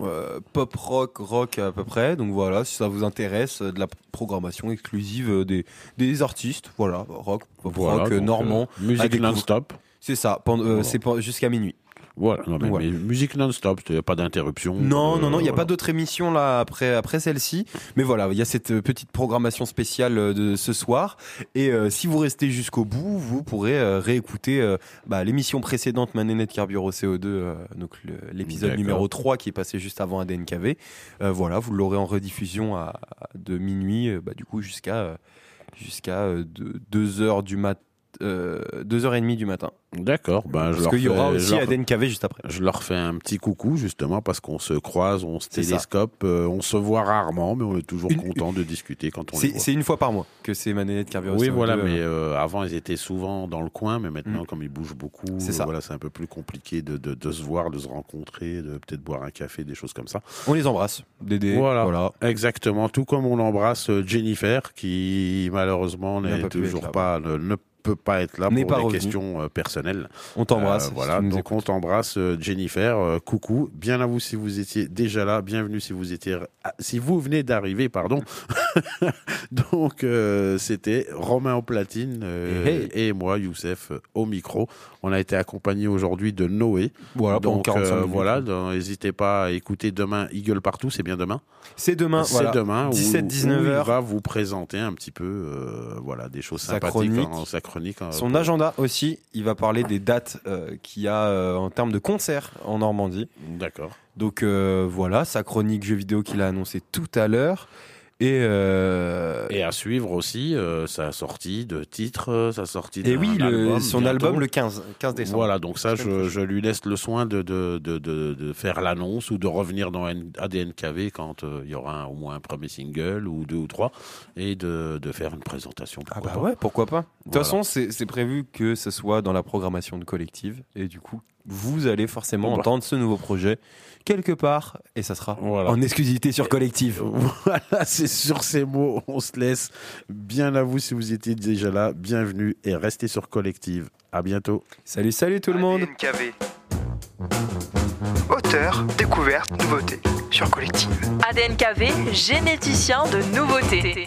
pop rock rock à peu près. Donc voilà, si ça vous intéresse, de la programmation exclusive des, des artistes, voilà, rock, pop
Voilà,
rock normand.
musique non-stop.
C'est ça,
Voilà.
c'est jusqu'à minuit.
Voilà, non, mais,
Ouais.
mais musique non-stop, il n'y a pas d'interruption.
Non,
euh,
non, non, il n'y a
voilà.
pas d'autre émission là après, après celle-ci. Mais voilà, il y a cette euh, petite programmation spéciale euh, de ce soir. Et euh, si vous restez jusqu'au bout, vous pourrez euh, réécouter bah, l'émission précédente Manénette Carburo CO2, euh, donc l'épisode numéro 3 qui est passé juste avant ADNKV. Voilà, vous l'aurez en rediffusion à, à- de minuit, bah, du coup, jusqu'à jusqu'à 2h du matin. 2h30 du matin.
D'accord, ben,
Parce qu'il y aura aussi
leur-
ADNKV juste après.
Je leur fais un petit coucou justement parce qu'on se croise, on se télescope, euh, on se voit rarement, mais on est toujours
Une-
content de discuter quand on les
C'est
voit.
c'est une fois par mois que c'est Manénette Carburo
Oui,
CO2,
voilà,
euh,
mais euh, avant ils étaient souvent dans le coin, mais maintenant
Mm.
comme ils bougent beaucoup,
C'est
voilà, c'est un peu plus compliqué de, de, de se voir, de se rencontrer, de peut-être boire un café, des choses comme ça.
On les embrasse, Dédé.
Voilà.
voilà.
Exactement, tout comme on embrasse euh, Jennifer qui malheureusement n'est toujours pas, ne, ne peut pas être là pour
pas
des
revenu.
questions euh, personnelles.
On t'embrasse,
Euh,
si
voilà, donc on t'embrasse euh, Jennifer. Coucou, bien à vous si vous étiez déjà là, bienvenue si vous étiez ah, si vous venez d'arriver, pardon. *laughs* donc c'était Romain au platine
Hey,
et moi Youssef au micro. On a été accompagné aujourd'hui de Noé.
Voilà,
donc
45 minutes.
voilà, n'hésitez pas à écouter demain Eagle partout, c'est bien demain.
C'est demain,
C'est demain. où-
17-19
où il
heures.
va vous présenter un petit peu, voilà, des choses sympathiques,
chronique.
en-
Son agenda aussi, il va parler des dates euh, qu'il y a euh, en termes de concerts en Normandie.
D'accord.
Donc euh, voilà, sa chronique jeux vidéo qu'il a annoncé tout à l'heure. Et, euh,
Et à suivre aussi euh, sa sortie de titre, euh, sa sortie
et
d'un
oui, le-
album
son
bientôt.
album le 15, 15 décembre.
Voilà, donc ça, je, je lui laisse le soin de, de, de, de, de faire l'annonce ou de revenir dans ADNKV quand euh, il y aura un- au moins un premier single ou deux ou trois et de, de faire une présentation.
Ah
pourquoi
bah
pas.
ouais, pourquoi pas. De toute
Voilà.
façon, c'est prévu que ce soit dans la programmation de collective. Et du coup, vous allez forcément entendre ce nouveau projet quelque part. Et ça sera
Voilà.
en exclusivité sur collective. *laughs*
Voilà, c'est sur ces mots, on se laisse. Bien à vous si vous étiez déjà là, bienvenue et restez sur Collective. À bientôt.
Salut, salut tout le monde.
ADNKV. Auteur, découverte, nouveauté sur Collective.
ADNKV, généticien de nouveautés.